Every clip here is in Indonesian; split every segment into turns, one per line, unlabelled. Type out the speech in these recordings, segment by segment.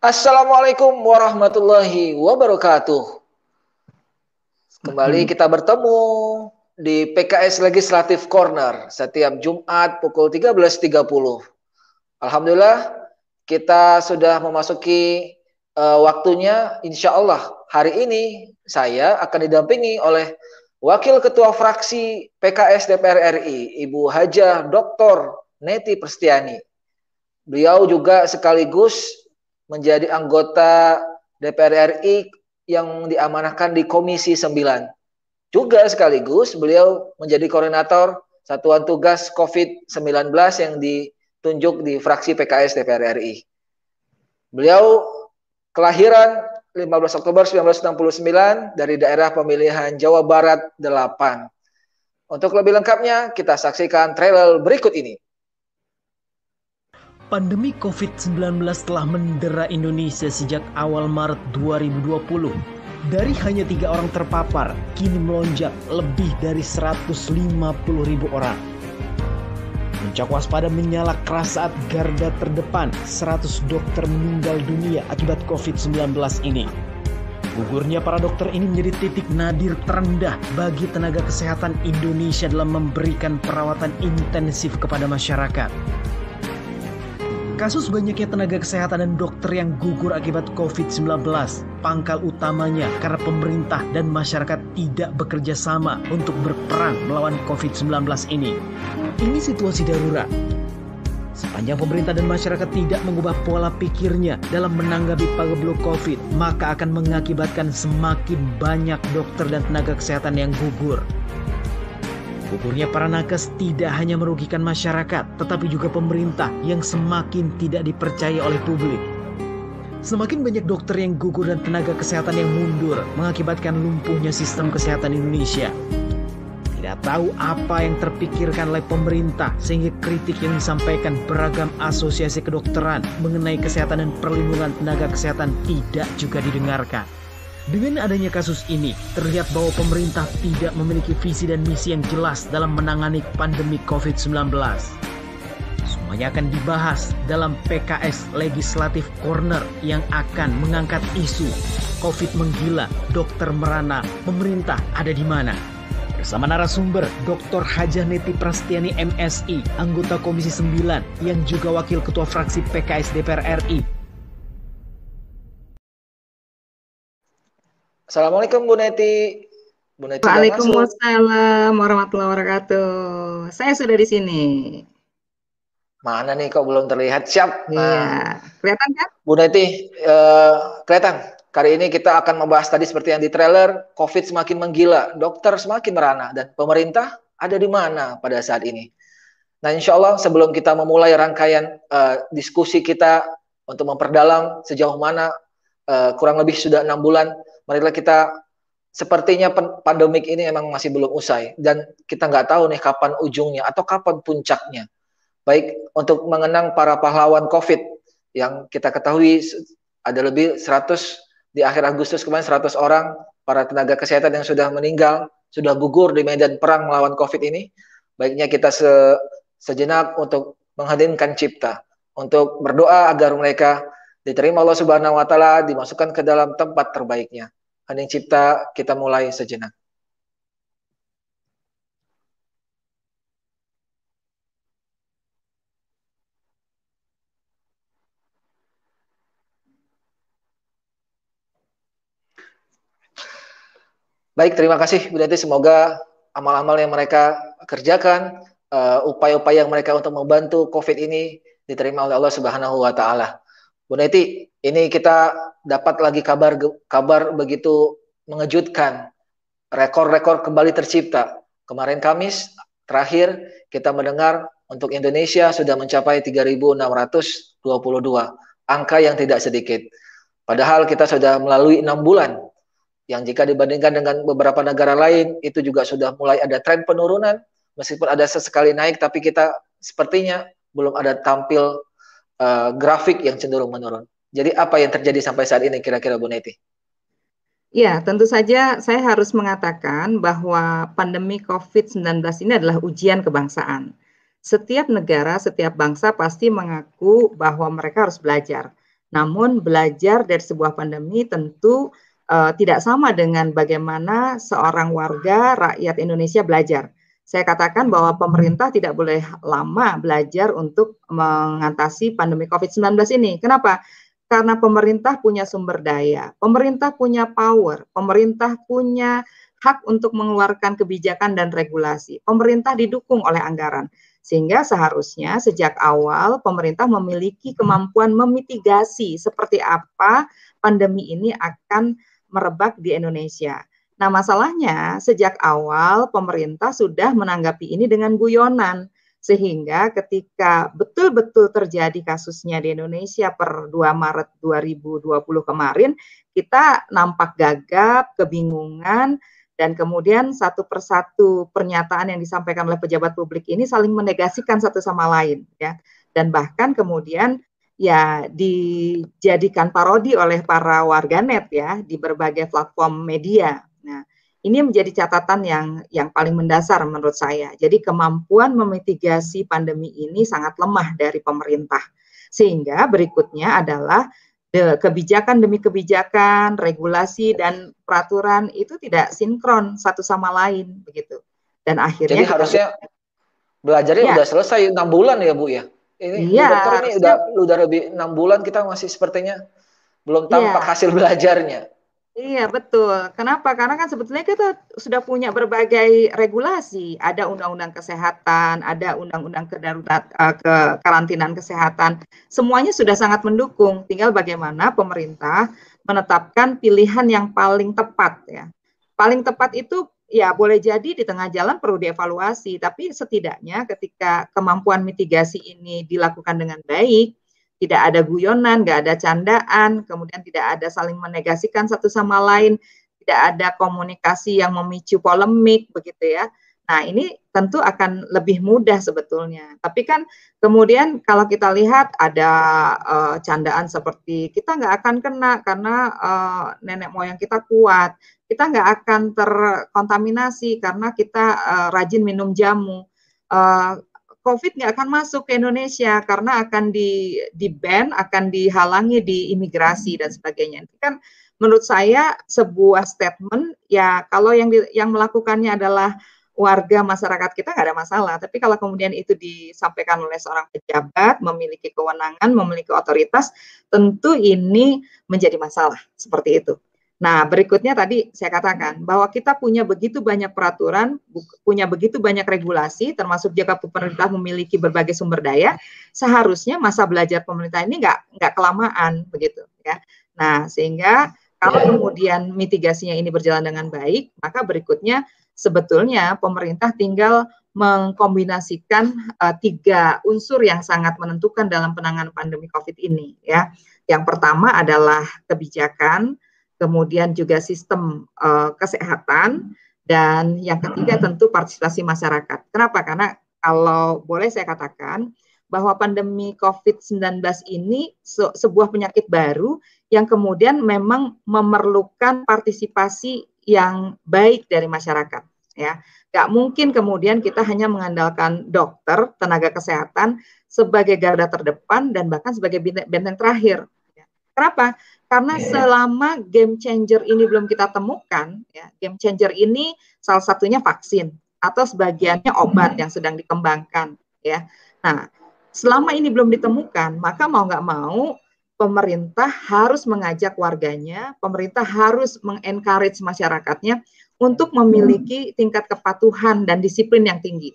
Assalamualaikum warahmatullahi wabarakatuh. Kembali kita bertemu di PKS Legislatif Corner setiap Jumat pukul 13.30. Alhamdulillah kita sudah memasuki uh, waktunya insya Allah hari ini saya akan didampingi oleh Wakil Ketua Fraksi PKS DPR RI, Ibu Haja Dr. Neti Perstiani. Beliau juga sekaligus menjadi anggota DPR RI yang diamanahkan di Komisi 9. Juga sekaligus beliau menjadi koordinator Satuan Tugas COVID-19 yang ditunjuk di fraksi PKS DPR RI. Beliau kelahiran 15 Oktober 1969 dari daerah pemilihan Jawa Barat 8. Untuk lebih lengkapnya, kita saksikan trailer berikut ini.
Pandemi COVID-19 telah mendera Indonesia sejak awal Maret 2020. Dari hanya tiga orang terpapar, kini melonjak lebih dari 150 ribu orang. Puncak waspada menyala keras saat garda terdepan 100 dokter meninggal dunia akibat COVID-19 ini. Gugurnya para dokter ini menjadi titik nadir terendah bagi tenaga kesehatan Indonesia dalam memberikan perawatan intensif kepada masyarakat. Kasus banyaknya tenaga kesehatan dan dokter yang gugur akibat COVID-19, pangkal utamanya karena pemerintah dan masyarakat tidak bekerja sama untuk berperang melawan COVID-19 ini. Ini situasi darurat. Sepanjang pemerintah dan masyarakat tidak mengubah pola pikirnya dalam menanggapi pagebluk COVID, maka akan mengakibatkan semakin banyak dokter dan tenaga kesehatan yang gugur. Gugurnya para nakes tidak hanya merugikan masyarakat, tetapi juga pemerintah yang semakin tidak dipercaya oleh publik. Semakin banyak dokter yang gugur dan tenaga kesehatan yang mundur mengakibatkan lumpuhnya sistem kesehatan Indonesia. Tidak tahu apa yang terpikirkan oleh pemerintah sehingga kritik yang disampaikan beragam asosiasi kedokteran mengenai kesehatan dan perlindungan tenaga kesehatan tidak juga didengarkan. Dengan adanya kasus ini, terlihat bahwa pemerintah tidak memiliki visi dan misi yang jelas dalam menangani pandemi COVID-19. Semuanya akan dibahas dalam PKS Legislatif Corner yang akan mengangkat isu COVID menggila, dokter merana, pemerintah ada di mana? Bersama narasumber Dr. Hajah Neti Prastiani MSI, anggota Komisi 9 yang juga Wakil Ketua Fraksi PKS DPR RI
Assalamualaikum Bu Neti.
Bu Neti Waalaikumsalam warahmatullahi wabarakatuh. Saya sudah di sini.
Mana nih kok belum terlihat? Siap.
Iya. Nah, kelihatan kan?
Bu Neti, uh, kelihatan. Kali ini kita akan membahas tadi seperti yang di trailer, COVID semakin menggila, dokter semakin merana, dan pemerintah ada di mana pada saat ini. Nah, insya Allah sebelum kita memulai rangkaian uh, diskusi kita untuk memperdalam sejauh mana uh, kurang lebih sudah enam bulan marilah kita sepertinya pandemik ini emang masih belum usai dan kita nggak tahu nih kapan ujungnya atau kapan puncaknya. Baik untuk mengenang para pahlawan COVID yang kita ketahui ada lebih 100 di akhir Agustus kemarin 100 orang para tenaga kesehatan yang sudah meninggal, sudah gugur di medan perang melawan COVID ini. Baiknya kita se sejenak untuk menghadirkan cipta, untuk berdoa agar mereka diterima Allah Subhanahu wa taala, dimasukkan ke dalam tempat terbaiknya. Hening Cipta, kita mulai sejenak. Baik, terima kasih Bu Dati. Semoga amal-amal yang mereka kerjakan, uh, upaya-upaya yang mereka untuk membantu COVID ini diterima oleh Allah Subhanahu wa taala. Bu Neti, ini kita dapat lagi kabar kabar begitu mengejutkan. Rekor-rekor kembali tercipta. Kemarin Kamis terakhir kita mendengar untuk Indonesia sudah mencapai 3.622 angka yang tidak sedikit. Padahal kita sudah melalui enam bulan yang jika dibandingkan dengan beberapa negara lain itu juga sudah mulai ada tren penurunan meskipun ada sesekali naik tapi kita sepertinya belum ada tampil uh, grafik yang cenderung menurun. Jadi apa yang terjadi sampai saat ini kira-kira Bu Neti?
Ya, tentu saja saya harus mengatakan bahwa pandemi COVID-19 ini adalah ujian kebangsaan. Setiap negara, setiap bangsa pasti mengaku bahwa mereka harus belajar. Namun belajar dari sebuah pandemi tentu uh, tidak sama dengan bagaimana seorang warga rakyat Indonesia belajar. Saya katakan bahwa pemerintah tidak boleh lama belajar untuk mengatasi pandemi COVID-19 ini. Kenapa? Karena pemerintah punya sumber daya, pemerintah punya power, pemerintah punya hak untuk mengeluarkan kebijakan dan regulasi. Pemerintah didukung oleh anggaran. Sehingga seharusnya sejak awal pemerintah memiliki kemampuan memitigasi seperti apa pandemi ini akan merebak di Indonesia. Nah, masalahnya sejak awal pemerintah sudah menanggapi ini dengan guyonan sehingga ketika betul-betul terjadi kasusnya di Indonesia per 2 Maret 2020 kemarin, kita nampak gagap, kebingungan, dan kemudian satu persatu pernyataan yang disampaikan oleh pejabat publik ini saling menegasikan satu sama lain ya. Dan bahkan kemudian ya dijadikan parodi oleh para warganet ya di berbagai platform media ini menjadi catatan yang yang paling mendasar menurut saya. Jadi kemampuan memitigasi pandemi ini sangat lemah dari pemerintah. Sehingga berikutnya adalah de, kebijakan demi kebijakan, regulasi dan peraturan itu tidak sinkron satu sama lain begitu. Dan akhirnya
Jadi harusnya belajarnya ya. udah selesai enam bulan ya Bu ya. Ini ya, dokter ini udah udah lebih enam bulan kita masih sepertinya belum tampak ya. hasil belajarnya.
Iya betul. Kenapa? Karena kan sebetulnya kita sudah punya berbagai regulasi. Ada undang-undang kesehatan, ada undang-undang kedarurat uh, ke karantinaan kesehatan. Semuanya sudah sangat mendukung. Tinggal bagaimana pemerintah menetapkan pilihan yang paling tepat ya. Paling tepat itu ya boleh jadi di tengah jalan perlu dievaluasi, tapi setidaknya ketika kemampuan mitigasi ini dilakukan dengan baik, tidak ada guyonan, nggak ada candaan, kemudian tidak ada saling menegasikan satu sama lain, tidak ada komunikasi yang memicu polemik begitu ya. Nah, ini tentu akan lebih mudah sebetulnya. Tapi kan kemudian kalau kita lihat ada uh, candaan seperti kita nggak akan kena karena uh, nenek moyang kita kuat, kita nggak akan terkontaminasi karena kita uh, rajin minum jamu. Uh, COVID nggak akan masuk ke Indonesia karena akan di di ban, akan dihalangi di imigrasi dan sebagainya. Itu kan menurut saya sebuah statement ya kalau yang di, yang melakukannya adalah warga masyarakat kita nggak ada masalah. Tapi kalau kemudian itu disampaikan oleh seorang pejabat, memiliki kewenangan, memiliki otoritas, tentu ini menjadi masalah seperti itu. Nah, berikutnya tadi saya katakan bahwa kita punya begitu banyak peraturan, punya begitu banyak regulasi, termasuk jika pemerintah memiliki berbagai sumber daya, seharusnya masa belajar pemerintah ini nggak nggak kelamaan begitu ya. Nah, sehingga kalau kemudian mitigasinya ini berjalan dengan baik, maka berikutnya sebetulnya pemerintah tinggal mengkombinasikan uh, tiga unsur yang sangat menentukan dalam penanganan pandemi COVID ini ya. Yang pertama adalah kebijakan, kemudian juga sistem uh, kesehatan, dan yang ketiga tentu partisipasi masyarakat. Kenapa? Karena kalau boleh saya katakan bahwa pandemi COVID-19 ini se sebuah penyakit baru yang kemudian memang memerlukan partisipasi yang baik dari masyarakat. Ya, nggak mungkin kemudian kita hanya mengandalkan dokter, tenaga kesehatan sebagai garda terdepan dan bahkan sebagai benteng terakhir. Ya. Kenapa? Karena yeah. selama game changer ini belum kita temukan, ya, game changer ini salah satunya vaksin atau sebagiannya obat yang sedang dikembangkan, ya. Nah, selama ini belum ditemukan, maka mau nggak mau pemerintah harus mengajak warganya, pemerintah harus mengencourage masyarakatnya untuk memiliki tingkat kepatuhan dan disiplin yang tinggi.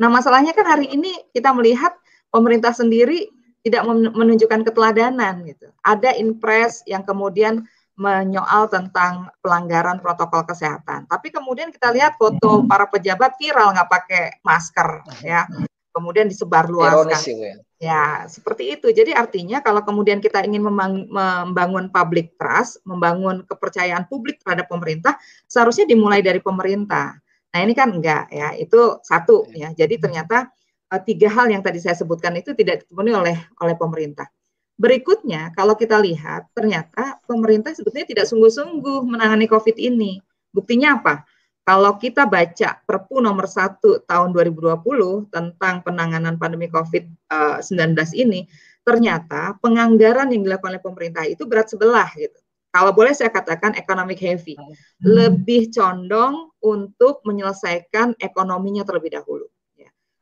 Nah, masalahnya kan hari ini kita melihat pemerintah sendiri tidak menunjukkan keteladanan gitu. Ada impres yang kemudian menyoal tentang pelanggaran protokol kesehatan. Tapi kemudian kita lihat foto hmm. para pejabat viral nggak pakai masker ya. Kemudian disebar luas ya. ya, seperti itu. Jadi artinya kalau kemudian kita ingin membangun public trust, membangun kepercayaan publik terhadap pemerintah, seharusnya dimulai dari pemerintah. Nah, ini kan enggak ya. Itu satu ya. Jadi ternyata uh, tiga hal yang tadi saya sebutkan itu tidak dipenuhi oleh oleh pemerintah. Berikutnya, kalau kita lihat, ternyata pemerintah sebetulnya tidak sungguh-sungguh menangani COVID ini. Buktinya apa? Kalau kita baca Perpu nomor 1 tahun 2020 tentang penanganan pandemi COVID-19 ini, ternyata penganggaran yang dilakukan oleh pemerintah itu berat sebelah gitu. Kalau boleh saya katakan economic heavy, hmm. lebih condong untuk menyelesaikan ekonominya terlebih dahulu.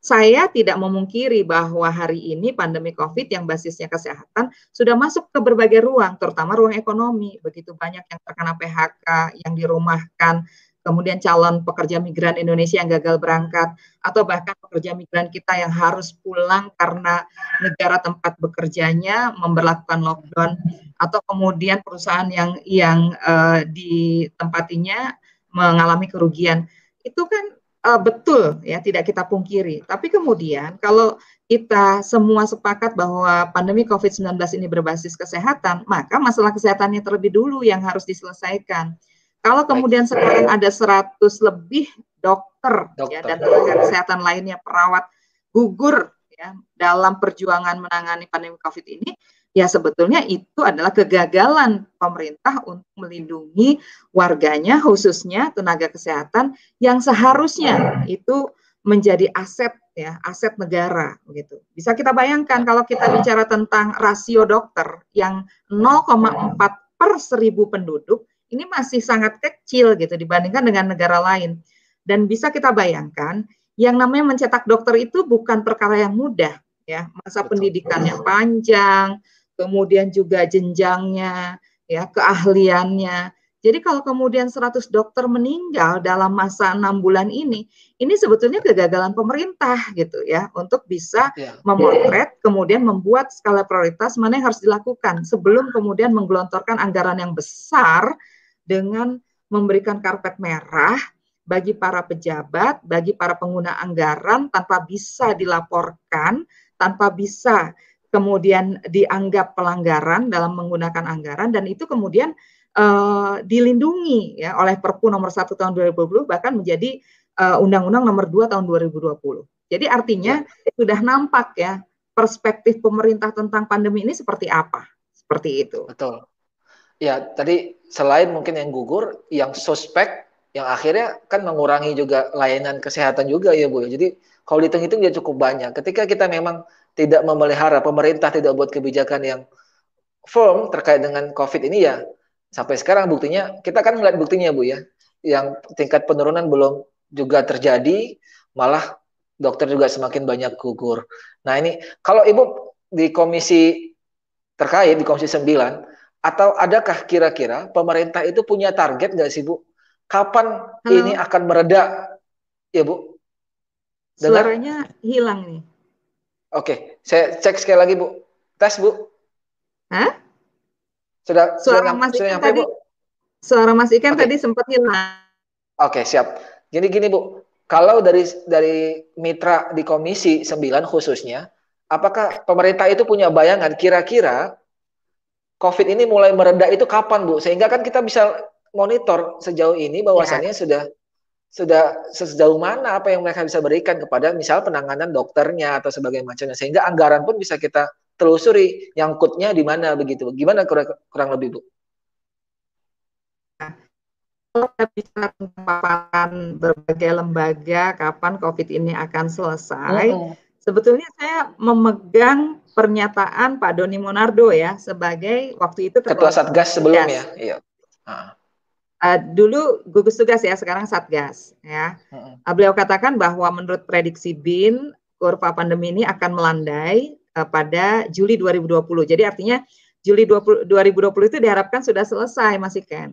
Ya. Saya tidak memungkiri bahwa hari ini pandemi COVID yang basisnya kesehatan sudah masuk ke berbagai ruang, terutama ruang ekonomi. Begitu banyak yang terkena PHK, yang dirumahkan, kemudian calon pekerja migran Indonesia yang gagal berangkat, atau bahkan pekerja migran kita yang harus pulang karena negara tempat bekerjanya memperlakukan lockdown, atau kemudian perusahaan yang yang uh, ditempatinya mengalami kerugian. Itu kan uh, betul ya, tidak kita pungkiri. Tapi kemudian kalau kita semua sepakat bahwa pandemi COVID-19 ini berbasis kesehatan, maka masalah kesehatannya terlebih dulu yang harus diselesaikan kalau kemudian sekarang ada 100 lebih dokter, ya, dokter. Ya, dan tenaga kesehatan lainnya perawat gugur ya dalam perjuangan menangani pandemi Covid ini, ya sebetulnya itu adalah kegagalan pemerintah untuk melindungi warganya khususnya tenaga kesehatan yang seharusnya itu menjadi aset ya aset negara begitu. Bisa kita bayangkan kalau kita bicara tentang rasio dokter yang 0,4 per seribu penduduk ini masih sangat kecil gitu dibandingkan dengan negara lain. Dan bisa kita bayangkan, yang namanya mencetak dokter itu bukan perkara yang mudah ya. Masa Betul. pendidikannya panjang, kemudian juga jenjangnya, ya, keahliannya. Jadi kalau kemudian 100 dokter meninggal dalam masa enam bulan ini, ini sebetulnya kegagalan pemerintah gitu ya untuk bisa ya. memotret, kemudian membuat skala prioritas mana yang harus dilakukan sebelum kemudian menggelontorkan anggaran yang besar dengan memberikan karpet merah bagi para pejabat, bagi para pengguna anggaran tanpa bisa dilaporkan, tanpa bisa kemudian dianggap pelanggaran dalam menggunakan anggaran dan itu kemudian uh, dilindungi ya oleh Perpu nomor 1 tahun 2020 bahkan menjadi uh, Undang-Undang nomor 2 tahun 2020. Jadi artinya ya. sudah nampak ya perspektif pemerintah tentang pandemi ini seperti apa? Seperti itu.
Betul. Ya, tadi selain mungkin yang gugur, yang suspek, yang akhirnya kan mengurangi juga layanan kesehatan juga ya Bu. Ya. Jadi kalau dihitung-hitung ya cukup banyak. Ketika kita memang tidak memelihara, pemerintah tidak buat kebijakan yang firm terkait dengan COVID ini ya, sampai sekarang buktinya, kita kan melihat buktinya Bu ya, yang tingkat penurunan belum juga terjadi, malah dokter juga semakin banyak gugur. Nah ini, kalau Ibu di komisi terkait, di komisi 9, atau adakah kira-kira pemerintah itu punya target nggak sih Bu? Kapan Halo. ini akan mereda, ya Bu?
Dengar? Suaranya hilang nih.
Oke, saya cek sekali lagi Bu. Tes Bu.
Hah?
Sudah
suara sudah, Mas Ikan tadi, Bu? Suara Mas Ikan okay. tadi sempat hilang.
Oke, siap. Gini gini Bu, kalau dari dari mitra di Komisi 9 khususnya, apakah pemerintah itu punya bayangan kira-kira COVID ini mulai mereda itu kapan Bu? Sehingga kan kita bisa monitor sejauh ini bahwasannya ya. sudah sudah sejauh mana apa yang mereka bisa berikan kepada misal penanganan dokternya atau sebagainya macamnya sehingga anggaran pun bisa kita telusuri nyangkutnya di mana begitu. Gimana kurang, kurang lebih Bu?
Kalau kita bicara tentang paparan berbagai lembaga kapan COVID ini akan selesai, mm -hmm. sebetulnya saya memegang pernyataan Pak Doni Monardo ya sebagai waktu itu
ketua Satgas sebelumnya. Iya.
Uh, dulu gugus tugas ya, sekarang Satgas ya. Uh, beliau katakan bahwa menurut prediksi BIN kurva pandemi ini akan melandai uh, pada Juli 2020. Jadi artinya Juli 20, 2020 itu diharapkan sudah selesai masih kan.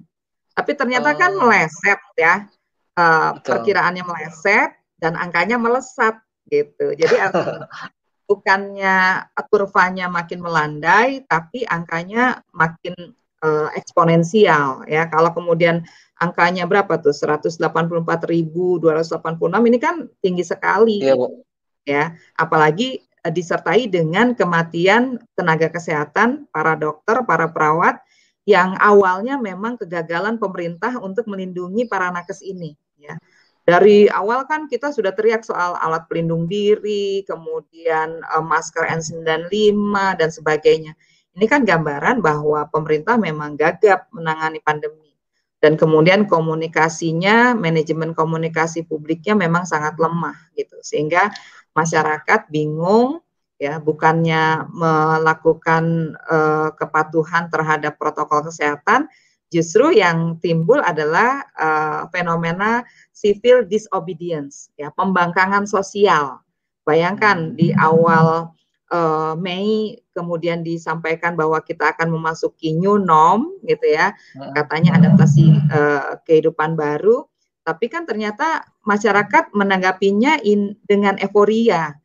Tapi ternyata kan oh. kan meleset ya. Uh, perkiraannya meleset dan angkanya melesat gitu. Jadi bukannya kurvanya makin melandai, tapi angkanya makin uh, eksponensial ya. Kalau kemudian angkanya berapa tuh 184.286 ini kan tinggi sekali. Iya, Bu. Ya, apalagi uh, disertai dengan kematian tenaga kesehatan, para dokter, para perawat yang awalnya memang kegagalan pemerintah untuk melindungi para nakes ini ya. Dari awal kan kita sudah teriak soal alat pelindung diri, kemudian uh, masker N95 dan sebagainya. Ini kan gambaran bahwa pemerintah memang gagap menangani pandemi. Dan kemudian komunikasinya, manajemen komunikasi publiknya memang sangat lemah gitu. Sehingga masyarakat bingung ya bukannya melakukan uh, kepatuhan terhadap protokol kesehatan justru yang timbul adalah uh, fenomena civil disobedience ya pembangkangan sosial bayangkan di awal uh, Mei kemudian disampaikan bahwa kita akan memasuki new norm gitu ya. Katanya adaptasi uh, kehidupan baru. Tapi kan ternyata masyarakat menanggapinya in, dengan euforia.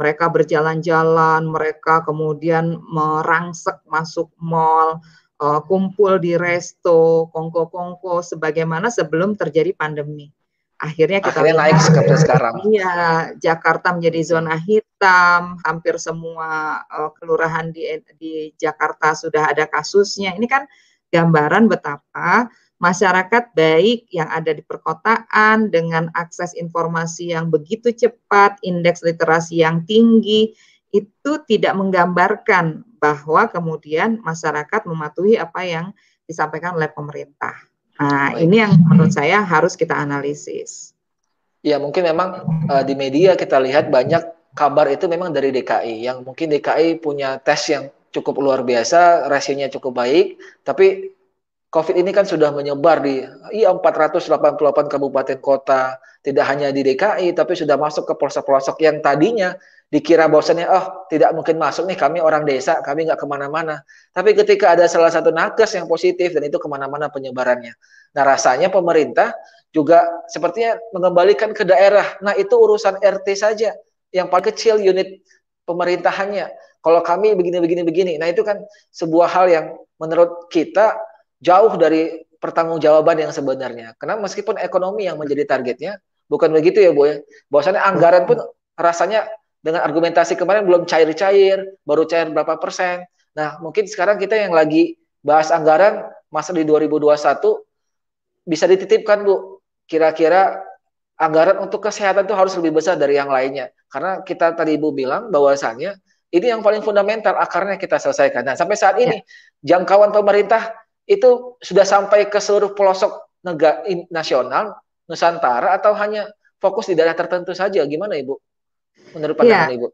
Mereka berjalan-jalan, mereka kemudian merangsek masuk mall, uh, kumpul di resto, kongko-kongko, sebagaimana sebelum terjadi pandemi. Akhirnya kita
Akhirnya naik seperti sekarang.
Iya, Jakarta menjadi zona hitam, hampir semua uh, kelurahan di di Jakarta sudah ada kasusnya. Ini kan gambaran betapa masyarakat baik yang ada di perkotaan dengan akses informasi yang begitu cepat, indeks literasi yang tinggi, itu tidak menggambarkan bahwa kemudian masyarakat mematuhi apa yang disampaikan oleh pemerintah. Nah, ini yang menurut saya harus kita analisis.
Ya, mungkin memang uh, di media kita lihat banyak kabar itu memang dari DKI yang mungkin DKI punya tes yang cukup luar biasa, rasionya cukup baik, tapi COVID ini kan sudah menyebar di iya 488 kabupaten kota, tidak hanya di DKI, tapi sudah masuk ke pelosok-pelosok yang tadinya dikira bahwasannya, oh tidak mungkin masuk nih, kami orang desa, kami nggak ke mana-mana. Tapi ketika ada salah satu nakes yang positif dan itu ke mana-mana penyebarannya. Nah rasanya pemerintah juga sepertinya mengembalikan ke daerah. Nah itu urusan RT saja, yang paling kecil unit pemerintahannya. Kalau kami begini-begini-begini, nah itu kan sebuah hal yang menurut kita jauh dari pertanggungjawaban yang sebenarnya. Karena meskipun ekonomi yang menjadi targetnya, bukan begitu ya Bu ya. Bahwasannya anggaran pun rasanya dengan argumentasi kemarin belum cair-cair, baru cair berapa persen. Nah, mungkin sekarang kita yang lagi bahas anggaran masa di 2021 bisa dititipkan Bu. Kira-kira anggaran untuk kesehatan itu harus lebih besar dari yang lainnya. Karena kita tadi Ibu bilang bahwasannya ini yang paling fundamental akarnya kita selesaikan. Nah, sampai saat ini ya. jangkauan pemerintah itu sudah sampai ke seluruh pelosok negara nasional Nusantara atau hanya fokus di daerah tertentu saja? Gimana Ibu? Menurut pandangan ya, Ibu?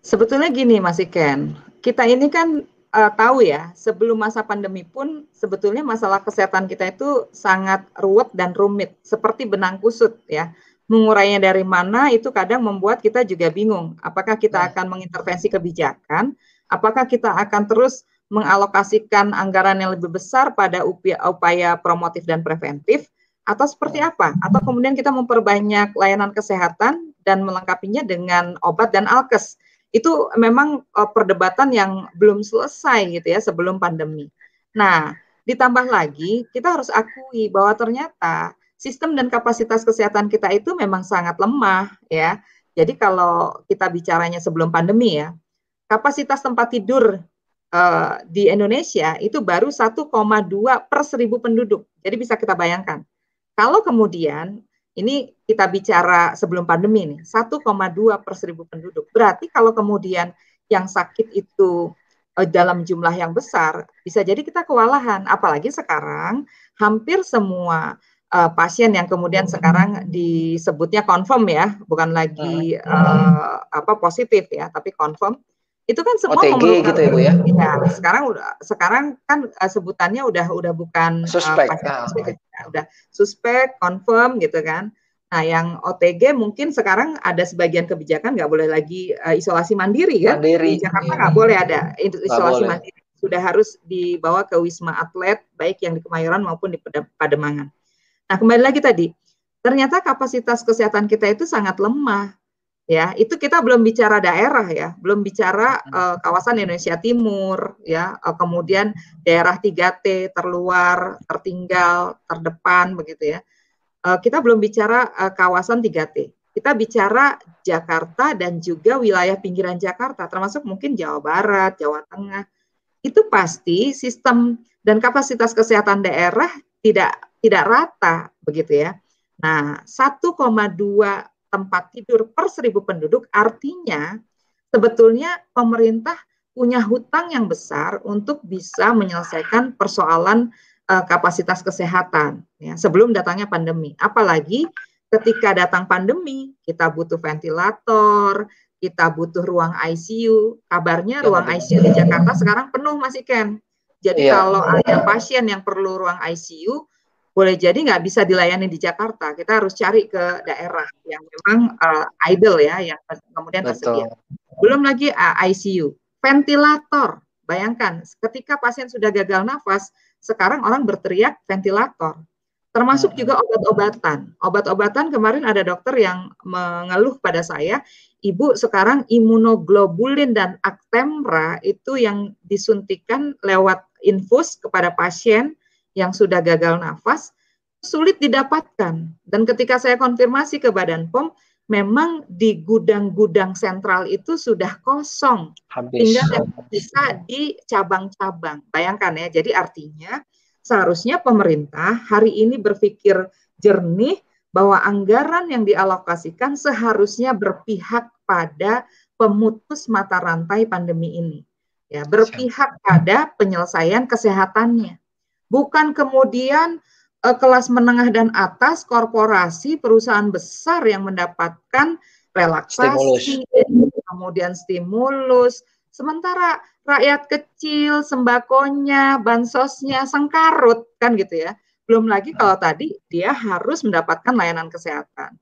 Sebetulnya gini Mas Iken, kita ini kan uh, tahu ya, sebelum masa pandemi pun sebetulnya masalah kesehatan kita itu sangat ruwet dan rumit, seperti benang kusut ya. Mengurainya dari mana itu kadang membuat kita juga bingung. Apakah kita nah. akan mengintervensi kebijakan? Apakah kita akan terus mengalokasikan anggaran yang lebih besar pada upaya, upaya promotif dan preventif atau seperti hmm. apa? Atau kemudian kita memperbanyak layanan kesehatan dan melengkapinya dengan obat dan alkes. Itu memang uh, perdebatan yang belum selesai gitu ya sebelum pandemi. Nah, ditambah lagi kita harus akui bahwa ternyata sistem dan kapasitas kesehatan kita itu memang sangat lemah ya. Jadi kalau kita bicaranya sebelum pandemi ya, kapasitas tempat tidur uh, di Indonesia itu baru 1,2 per seribu penduduk. Jadi bisa kita bayangkan. Kalau kemudian ini kita bicara sebelum pandemi nih, 1,2 per seribu penduduk. Berarti kalau kemudian yang sakit itu uh, dalam jumlah yang besar, bisa jadi kita kewalahan. Apalagi sekarang hampir semua uh, pasien yang kemudian sekarang disebutnya confirm ya, bukan lagi uh, apa positif ya, tapi confirm itu kan semua
OTG gitu ya Bu ya.
ya sekarang udah sekarang kan uh, sebutannya udah udah bukan
suspek, uh, nah.
ya, udah suspek confirm gitu kan nah yang OTG mungkin sekarang ada sebagian kebijakan nggak boleh lagi uh, isolasi mandiri kan
mandiri.
di Jakarta nggak boleh ada isolasi boleh. mandiri sudah harus dibawa ke wisma atlet baik yang di Kemayoran maupun di Pademangan nah kembali lagi tadi ternyata kapasitas kesehatan kita itu sangat lemah ya itu kita belum bicara daerah ya belum bicara uh, kawasan Indonesia Timur ya uh, kemudian daerah 3T terluar tertinggal terdepan begitu ya. Uh, kita belum bicara uh, kawasan 3T kita bicara Jakarta dan juga wilayah pinggiran Jakarta termasuk mungkin Jawa Barat Jawa Tengah. Itu pasti sistem dan kapasitas kesehatan daerah tidak tidak rata begitu ya. Nah 1,2 tempat tidur per seribu penduduk, artinya sebetulnya pemerintah punya hutang yang besar untuk bisa menyelesaikan persoalan uh, kapasitas kesehatan ya, sebelum datangnya pandemi. Apalagi ketika datang pandemi, kita butuh ventilator, kita butuh ruang ICU. Kabarnya ya, ruang ICU di Jakarta sekarang penuh masih Ken. Jadi ya. kalau ada pasien yang perlu ruang ICU, boleh jadi nggak bisa dilayani di Jakarta. Kita harus cari ke daerah yang memang uh, idle ya, yang kemudian tersedia. Belum lagi uh, ICU, ventilator. Bayangkan, ketika pasien sudah gagal nafas, sekarang orang berteriak ventilator. Termasuk juga obat-obatan. Obat-obatan kemarin ada dokter yang mengeluh pada saya, ibu sekarang imunoglobulin dan Actemra itu yang disuntikan lewat infus kepada pasien yang sudah gagal nafas sulit didapatkan. Dan ketika saya konfirmasi ke Badan POM, memang di gudang-gudang sentral itu sudah kosong. Habis. Tinggal bisa di cabang-cabang. Bayangkan ya, jadi artinya seharusnya pemerintah hari ini berpikir jernih bahwa anggaran yang dialokasikan seharusnya berpihak pada pemutus mata rantai pandemi ini. Ya, berpihak pada penyelesaian kesehatannya. Bukan kemudian uh, kelas menengah dan atas korporasi perusahaan besar yang mendapatkan relaksasi, stimulus. kemudian stimulus, sementara rakyat kecil, sembakonya, bansosnya, sengkarut, kan gitu ya. Belum lagi kalau tadi dia harus mendapatkan layanan kesehatan.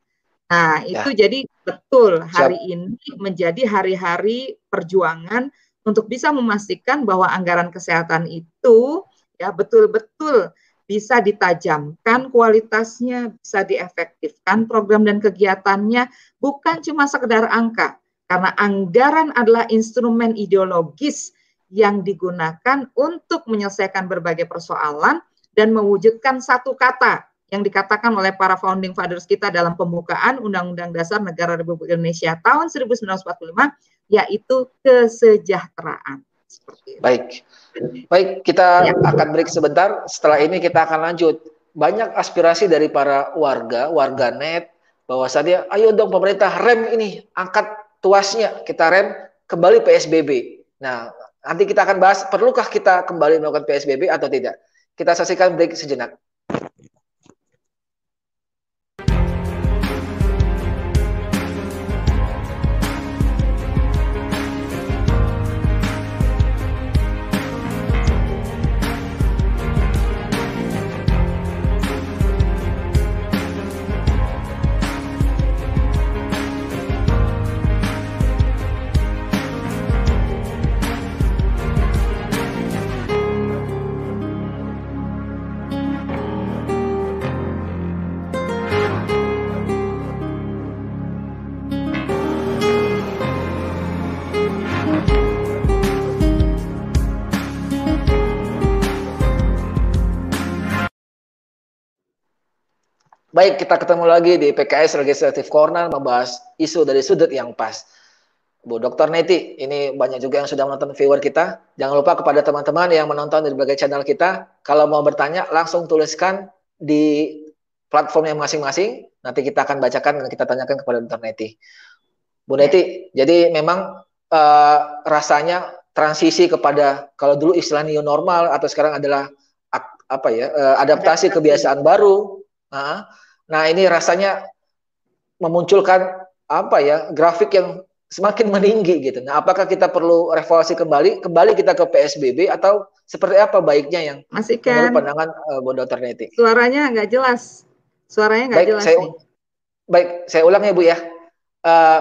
Nah, ya. itu jadi betul hari Siap. ini menjadi hari-hari perjuangan untuk bisa memastikan bahwa anggaran kesehatan itu ya betul-betul bisa ditajamkan kualitasnya, bisa diefektifkan program dan kegiatannya, bukan cuma sekedar angka, karena anggaran adalah instrumen ideologis yang digunakan untuk menyelesaikan berbagai persoalan dan mewujudkan satu kata yang dikatakan oleh para founding fathers kita dalam pembukaan Undang-Undang Dasar Negara Republik Indonesia tahun 1945 yaitu kesejahteraan.
Baik. Baik, kita akan break sebentar. Setelah ini kita akan lanjut. Banyak aspirasi dari para warga, warga net bahwasannya ayo dong pemerintah rem ini, angkat tuasnya kita rem kembali PSBB. Nah, nanti kita akan bahas perlukah kita kembali melakukan PSBB atau tidak. Kita saksikan break sejenak. Baik, kita ketemu lagi di PKS Legislative Corner membahas isu dari sudut yang pas. Bu Dr. Neti, ini banyak juga yang sudah menonton viewer kita. Jangan lupa kepada teman-teman yang menonton di berbagai channel kita, kalau mau bertanya langsung tuliskan di platform yang masing-masing. Nanti kita akan bacakan dan kita tanyakan kepada Dr. Neti. Bu Neti, jadi memang uh, rasanya transisi kepada kalau dulu istilah new normal atau sekarang adalah apa ya uh, adaptasi kebiasaan baru. Uh, Nah, ini rasanya memunculkan apa ya, grafik yang semakin meninggi gitu. Nah, apakah kita perlu revaluasi kembali, kembali kita ke PSBB atau seperti apa baiknya yang
Masih kan,
menurut pandangan uh, Bu Dr. Neti?
Suaranya nggak jelas. Suaranya nggak jelas
saya,
nih.
Baik, saya ulang ya Bu ya. Uh,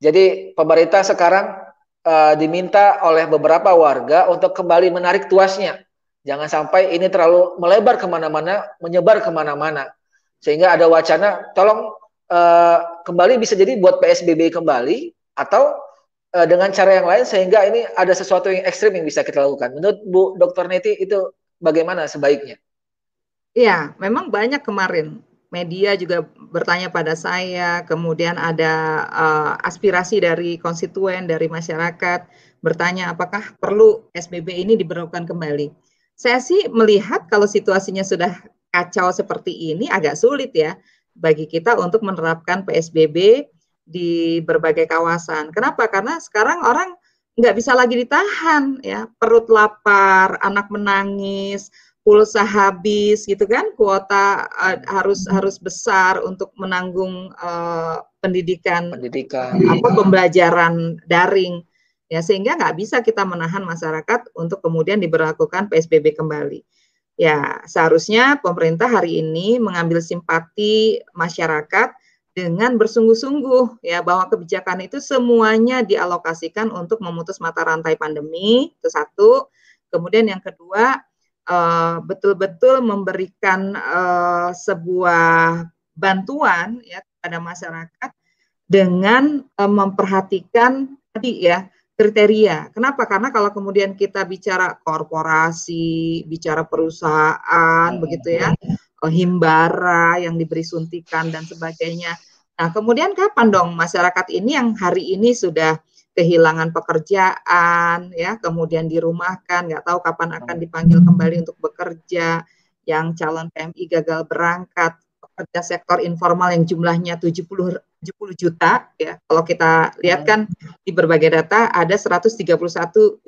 jadi pemerintah sekarang uh, diminta oleh beberapa warga untuk kembali menarik tuasnya. Jangan sampai ini terlalu melebar ke mana-mana, menyebar ke mana-mana. Sehingga ada wacana, tolong uh, kembali bisa jadi buat PSBB kembali atau uh, dengan cara yang lain sehingga ini ada sesuatu yang ekstrim yang bisa kita lakukan. Menurut Bu Dr. Neti itu bagaimana sebaiknya?
Iya, memang banyak kemarin media juga bertanya pada saya, kemudian ada uh, aspirasi dari konstituen, dari masyarakat bertanya apakah perlu SBB ini diberlakukan kembali. Saya sih melihat kalau situasinya sudah kacau seperti ini agak sulit ya bagi kita untuk menerapkan PSBB di berbagai kawasan. Kenapa? Karena sekarang orang nggak bisa lagi ditahan ya. Perut lapar, anak menangis, pulsa habis gitu kan? Kuota uh, harus harus besar untuk menanggung uh, pendidikan
pendidikan.
apa pembelajaran daring. Ya sehingga nggak bisa kita menahan masyarakat untuk kemudian diberlakukan PSBB kembali ya seharusnya pemerintah hari ini mengambil simpati masyarakat dengan bersungguh-sungguh ya bahwa kebijakan itu semuanya dialokasikan untuk memutus mata rantai pandemi itu satu. Kemudian yang kedua uh, betul-betul memberikan uh, sebuah bantuan ya kepada masyarakat dengan uh, memperhatikan tadi ya kriteria. Kenapa? Karena kalau kemudian kita bicara korporasi, bicara perusahaan, begitu ya, himbara yang diberi suntikan dan sebagainya, Nah, kemudian kapan dong masyarakat ini yang hari ini sudah kehilangan pekerjaan, ya, kemudian dirumahkan, nggak tahu kapan akan dipanggil kembali untuk bekerja, yang calon PMI gagal berangkat, pekerja sektor informal yang jumlahnya 70 70 juta ya. Kalau kita lihat kan di berbagai data ada 131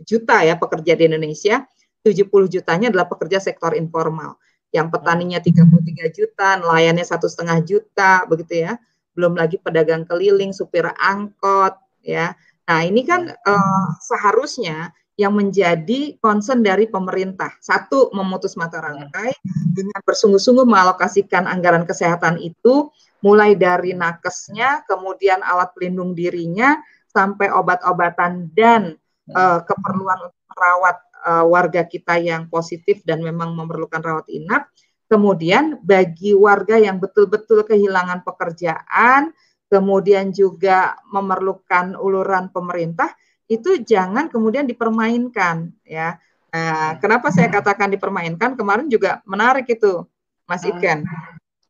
juta ya pekerja di Indonesia, 70 jutanya adalah pekerja sektor informal. Yang petaninya 33 juta, nelayannya satu setengah juta begitu ya belum lagi pedagang keliling, supir angkot, ya. Nah, ini kan uh, seharusnya yang menjadi concern dari pemerintah. Satu, memutus mata rantai dengan bersungguh-sungguh mengalokasikan anggaran kesehatan itu mulai dari nakesnya, kemudian alat pelindung dirinya, sampai obat-obatan dan uh, keperluan untuk merawat uh, warga kita yang positif dan memang memerlukan rawat inap Kemudian bagi warga yang betul-betul kehilangan pekerjaan, kemudian juga memerlukan uluran pemerintah, itu jangan kemudian dipermainkan ya. Nah, kenapa saya katakan dipermainkan? Kemarin juga menarik itu, Mas hmm. Iken.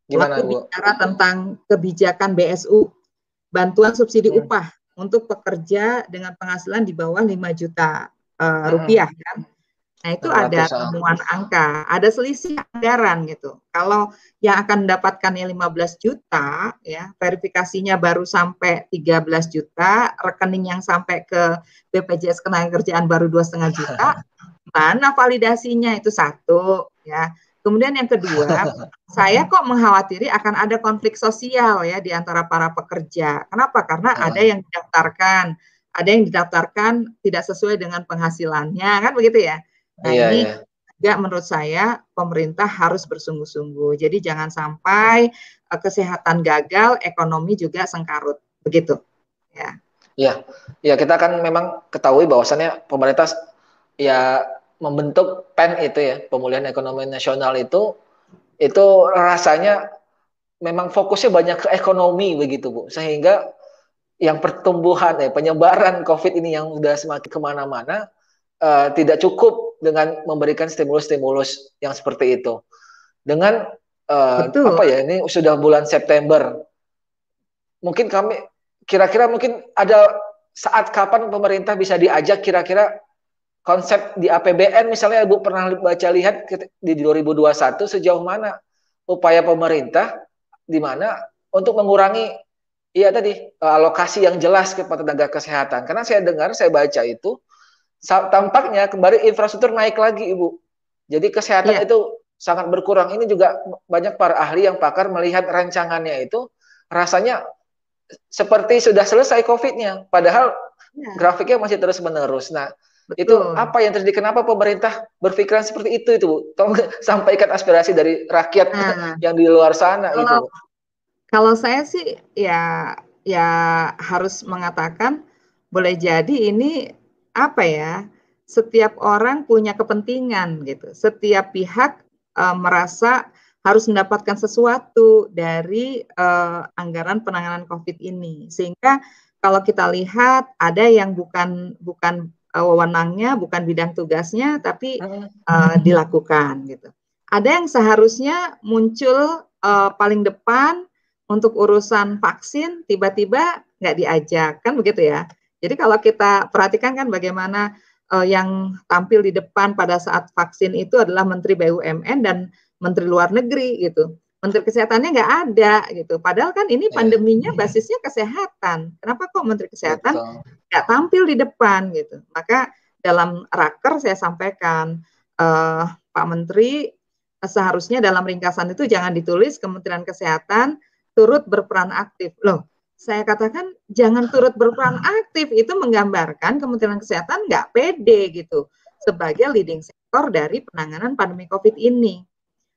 Gimana, Bu? bicara tentang kebijakan BSU, bantuan subsidi hmm. upah untuk pekerja dengan penghasilan di bawah 5 juta uh, rupiah kan. Nah, itu ada temuan angka, ada selisih anggaran gitu. Kalau yang akan mendapatkannya 15 juta, ya, verifikasinya baru sampai 13 juta, rekening yang sampai ke BPJS Ketenagakerjaan baru dua setengah juta, mana validasinya itu satu, ya. Kemudian yang kedua, saya kok mengkhawatiri akan ada konflik sosial ya di antara para pekerja. Kenapa? Karena hmm. ada yang didaftarkan, ada yang didaftarkan tidak sesuai dengan penghasilannya, kan begitu ya. Nah iya, ini iya. juga menurut saya pemerintah harus bersungguh-sungguh. Jadi jangan sampai uh, kesehatan gagal, ekonomi juga sengkarut, begitu. Ya.
Iya, ya kita kan memang ketahui bahwasannya pemerintah ya membentuk PEN itu ya pemulihan ekonomi nasional itu itu rasanya memang fokusnya banyak ke ekonomi begitu bu sehingga yang pertumbuhan ya penyebaran COVID ini yang sudah semakin ke mana-mana uh, tidak cukup dengan memberikan stimulus-stimulus yang seperti itu. Dengan uh, apa ya ini sudah bulan September, mungkin kami kira-kira mungkin ada saat kapan pemerintah bisa diajak kira-kira konsep di APBN misalnya Bu pernah baca lihat di 2021 sejauh mana upaya pemerintah di mana untuk mengurangi iya tadi eh, alokasi yang jelas kepada tenaga kesehatan. Karena saya dengar saya baca itu tampaknya kembali infrastruktur naik lagi Ibu. Jadi kesehatan yeah. itu sangat berkurang. Ini juga banyak para ahli yang pakar melihat rancangannya itu rasanya seperti sudah selesai COVID-nya, padahal yeah. grafiknya masih terus menerus. Nah, Betul. itu apa yang terjadi? Kenapa pemerintah berpikiran seperti itu itu, Bu? Tolong sampaikan aspirasi dari rakyat nah, yang di luar sana
kalau, itu. Kalau saya sih ya ya harus mengatakan boleh jadi ini apa ya? Setiap orang punya kepentingan gitu. Setiap pihak uh, merasa harus mendapatkan sesuatu dari uh, anggaran penanganan COVID ini. Sehingga kalau kita lihat ada yang bukan bukan uh, wewenangnya, bukan bidang tugasnya, tapi uh, dilakukan gitu. Ada yang seharusnya muncul uh, paling depan untuk urusan vaksin, tiba-tiba nggak diajak, kan begitu ya? Jadi kalau kita perhatikan kan bagaimana uh, yang tampil di depan pada saat vaksin itu adalah Menteri BUMN dan Menteri Luar Negeri gitu. Menteri Kesehatannya nggak ada gitu. Padahal kan ini iya. pandeminya basisnya kesehatan. Kenapa kok Menteri Kesehatan nggak tampil di depan gitu? Maka dalam raker saya sampaikan uh, Pak Menteri seharusnya dalam ringkasan itu jangan ditulis Kementerian Kesehatan turut berperan aktif. Loh, saya katakan jangan turut berperan aktif itu menggambarkan Kementerian Kesehatan nggak pede gitu sebagai leading sektor dari penanganan pandemi COVID ini.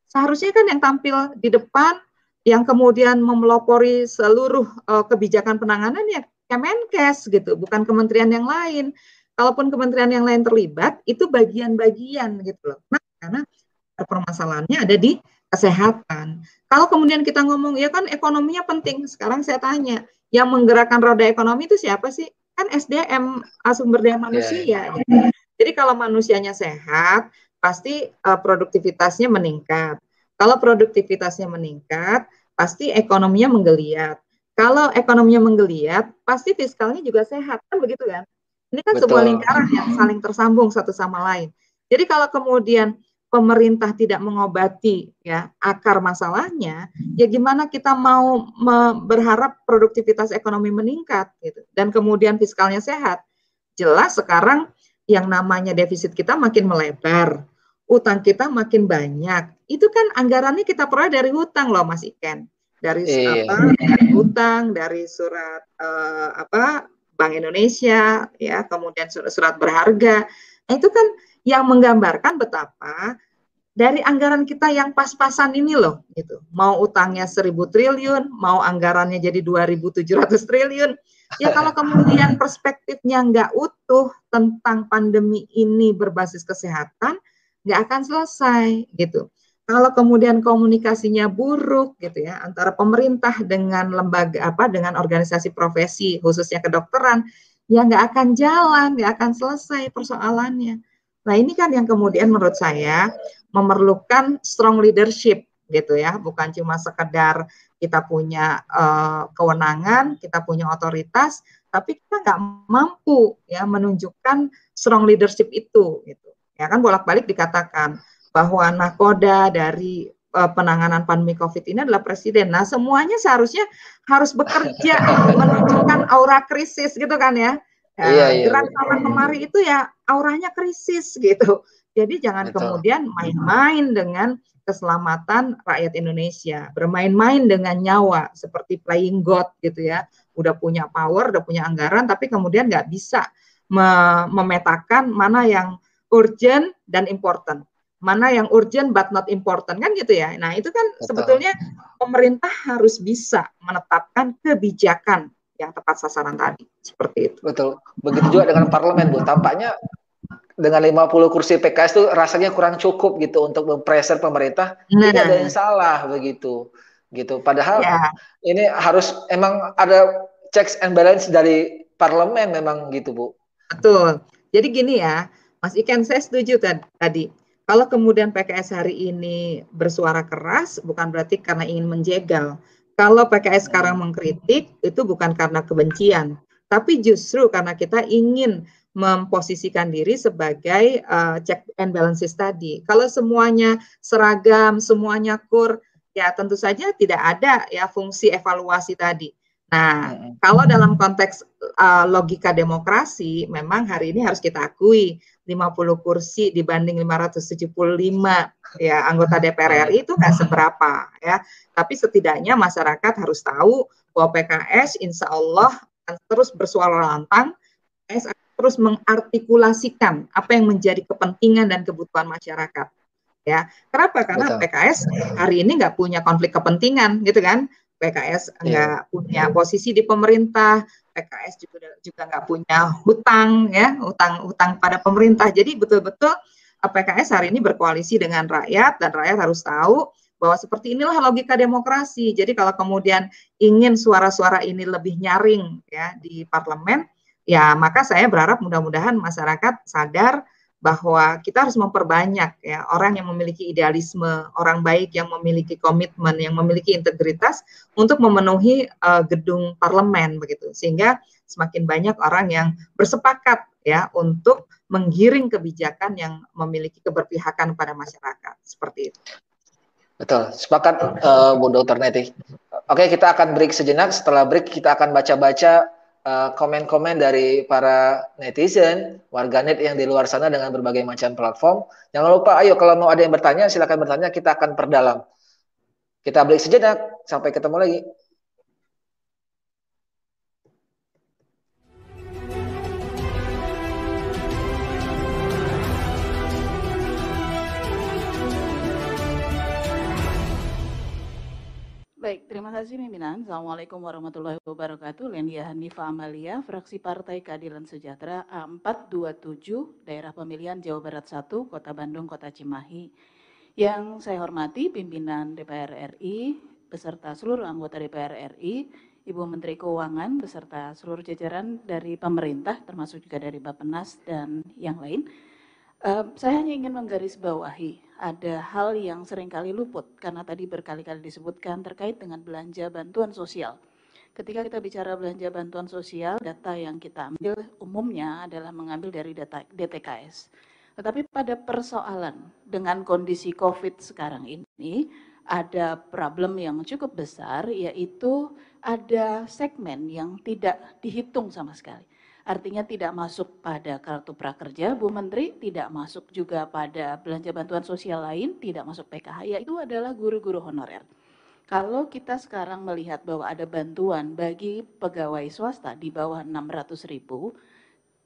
Seharusnya kan yang tampil di depan yang kemudian memelopori seluruh uh, kebijakan penanganan ya Kemenkes gitu, bukan kementerian yang lain. Kalaupun kementerian yang lain terlibat, itu bagian-bagian gitu loh. Nah, karena permasalahannya ada di kesehatan. Kalau kemudian kita ngomong, ya kan ekonominya penting. Sekarang saya tanya, yang menggerakkan roda ekonomi itu siapa sih? Kan SDM, sumber daya manusia. Yeah. Gitu. Jadi kalau manusianya sehat, pasti uh, produktivitasnya meningkat. Kalau produktivitasnya meningkat, pasti ekonominya menggeliat. Kalau ekonominya menggeliat, pasti fiskalnya juga sehat, kan begitu kan? Ini kan Betul. sebuah lingkaran yang saling tersambung satu sama lain. Jadi kalau kemudian pemerintah tidak mengobati ya akar masalahnya, ya gimana kita mau berharap produktivitas ekonomi meningkat gitu dan kemudian fiskalnya sehat? Jelas sekarang yang namanya defisit kita makin melebar, utang kita makin banyak. Itu kan anggarannya kita peroleh dari hutang loh Mas Iken. Dari iya. apa? Dari hutang, dari surat uh, apa Bank Indonesia ya, kemudian surat, surat berharga. Nah, itu kan yang menggambarkan betapa dari anggaran kita yang pas-pasan ini loh gitu. Mau utangnya 1000 triliun, mau anggarannya jadi 2700 triliun. Ya kalau kemudian perspektifnya nggak utuh tentang pandemi ini berbasis kesehatan, nggak akan selesai gitu. Kalau kemudian komunikasinya buruk gitu ya antara pemerintah dengan lembaga apa dengan organisasi profesi khususnya kedokteran, ya nggak akan jalan, nggak akan selesai persoalannya. Nah ini kan yang kemudian menurut saya memerlukan strong leadership gitu ya, bukan cuma sekedar kita punya uh, kewenangan, kita punya otoritas, tapi kita nggak mampu ya menunjukkan strong leadership itu gitu. Ya kan bolak-balik dikatakan bahwa nakoda dari uh, penanganan pandemi COVID ini adalah presiden. Nah, semuanya seharusnya harus bekerja menunjukkan aura krisis gitu kan ya. Ya, iya, iya, gerak sama kemari itu ya auranya krisis gitu. Jadi jangan Betul. kemudian main-main dengan keselamatan rakyat Indonesia, bermain-main dengan nyawa seperti playing God gitu ya. Udah punya power, udah punya anggaran, tapi kemudian nggak bisa me memetakan mana yang urgent dan important, mana yang urgent but not important kan gitu ya. Nah itu kan Betul. sebetulnya pemerintah harus bisa menetapkan kebijakan yang tepat sasaran tadi seperti itu.
Betul. Begitu juga dengan parlemen Bu. Tampaknya dengan 50 kursi PKS itu rasanya kurang cukup gitu untuk mempreser pemerintah. Nah. Tidak ada yang salah begitu. Gitu. Padahal ya. ini harus emang ada checks and balance dari parlemen memang gitu, Bu.
Betul. Jadi gini ya, Mas Iken saya setuju tadi. Kalau kemudian PKS hari ini bersuara keras bukan berarti karena ingin menjegal, kalau PKS sekarang mengkritik itu bukan karena kebencian, tapi justru karena kita ingin memposisikan diri sebagai uh, check and balances tadi. Kalau semuanya seragam, semuanya kur, ya tentu saja tidak ada ya fungsi evaluasi tadi. Nah, kalau dalam konteks uh, logika demokrasi, memang hari ini harus kita akui 50 kursi dibanding 575 ya anggota DPR RI itu nggak seberapa ya. Tapi setidaknya masyarakat harus tahu bahwa PKS insya Allah akan terus bersuara lantang, PKS akan terus mengartikulasikan apa yang menjadi kepentingan dan kebutuhan masyarakat. Ya, kenapa? Karena Betul. PKS hari ini nggak punya konflik kepentingan, gitu kan? PKS iya. nggak yeah. punya posisi di pemerintah, PKS juga juga nggak punya hutang ya, hutang hutang pada pemerintah. Jadi betul-betul eh, PKS hari ini berkoalisi dengan rakyat dan rakyat harus tahu bahwa seperti inilah logika demokrasi. Jadi kalau kemudian ingin suara-suara ini lebih nyaring ya di parlemen, ya maka saya berharap mudah-mudahan masyarakat sadar bahwa kita harus memperbanyak ya orang yang memiliki idealisme, orang baik yang memiliki komitmen, yang memiliki integritas untuk memenuhi uh, gedung parlemen begitu. Sehingga semakin banyak orang yang bersepakat ya untuk menggiring kebijakan yang memiliki keberpihakan pada masyarakat seperti itu.
Betul, sepakat uh, Bu Dr. Neti. Oke, kita akan break sejenak. Setelah break kita akan baca-baca eh, komen-komen uh, dari para netizen, warganet yang di luar sana dengan berbagai macam platform. Jangan lupa, ayo kalau mau ada yang bertanya, silakan bertanya, kita akan perdalam. Kita break sejenak, sampai ketemu lagi.
Baik, terima kasih pimpinan. Assalamualaikum warahmatullahi wabarakatuh. Lendia Hanifa Amalia, fraksi Partai Keadilan Sejahtera A427, Daerah Pemilihan Jawa Barat 1, Kota Bandung, Kota Cimahi. Yang saya hormati pimpinan DPR RI, beserta seluruh anggota DPR RI, Ibu Menteri Keuangan, beserta seluruh jajaran dari pemerintah, termasuk juga dari Bapenas dan yang lain. Uh, saya hanya ingin menggarisbawahi ada hal yang sering kali luput karena tadi berkali-kali disebutkan terkait dengan belanja bantuan sosial. Ketika kita bicara belanja bantuan sosial, data yang kita ambil umumnya adalah mengambil dari data DTKS. Tetapi pada persoalan dengan kondisi COVID sekarang ini, ada problem yang cukup besar, yaitu ada segmen yang tidak dihitung sama sekali. Artinya tidak masuk pada kartu prakerja, Bu Menteri, tidak masuk juga pada belanja bantuan sosial lain, tidak masuk PKH, yaitu adalah guru-guru honorer. Kalau kita sekarang melihat bahwa ada bantuan bagi pegawai swasta di bawah 600 ribu,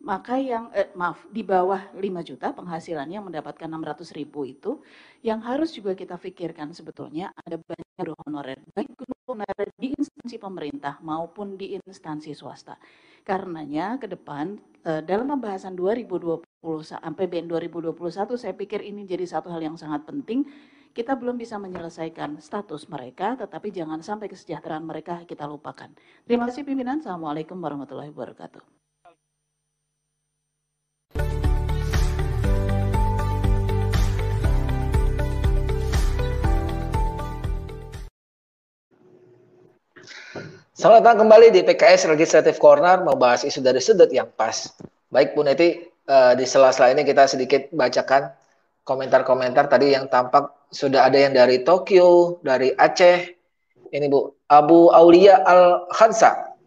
maka yang eh, maaf di bawah 5 juta penghasilannya mendapatkan 600 ribu itu yang harus juga kita pikirkan sebetulnya ada banyak guru honorer baik guru honorer di instansi pemerintah maupun di instansi swasta karenanya ke depan eh, dalam pembahasan 2020 APBN 2021 saya pikir ini jadi satu hal yang sangat penting kita belum bisa menyelesaikan status mereka, tetapi jangan sampai kesejahteraan mereka kita lupakan. Terima kasih pimpinan. Assalamualaikum warahmatullahi wabarakatuh.
Selamat datang kembali di PKS Legislative Corner membahas isu dari sudut yang pas. Baik Bu Neti, uh, di sela-sela ini kita sedikit bacakan komentar-komentar tadi yang tampak sudah ada yang dari Tokyo, dari Aceh, ini Bu, Abu Aulia Al Khansa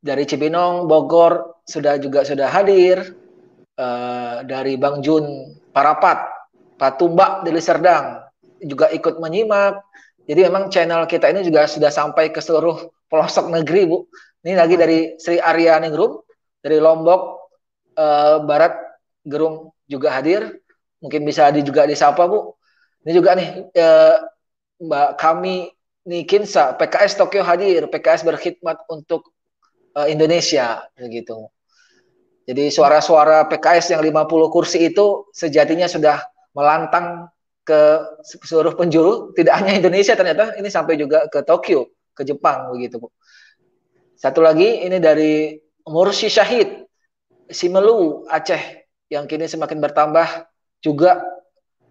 dari Cibinong, Bogor sudah juga sudah hadir, uh, dari Bang Jun Parapat, Pak Tumbak dari Serdang juga ikut menyimak. Jadi memang channel kita ini juga sudah sampai ke seluruh pelosok negeri Bu. Ini lagi dari Sri Arya Ningrum dari Lombok uh, Barat Gerung juga hadir. Mungkin bisa di, juga disapa Bu. Ini juga nih uh, Mbak kami Nikinsa PKS Tokyo hadir, PKS berkhidmat untuk uh, Indonesia begitu. Jadi suara-suara PKS yang 50 kursi itu sejatinya sudah melantang ke seluruh penjuru, tidak hanya Indonesia ternyata ini sampai juga ke Tokyo ke Jepang begitu Bu. Satu lagi ini dari Mursi Syahid Simelu Aceh yang kini semakin bertambah juga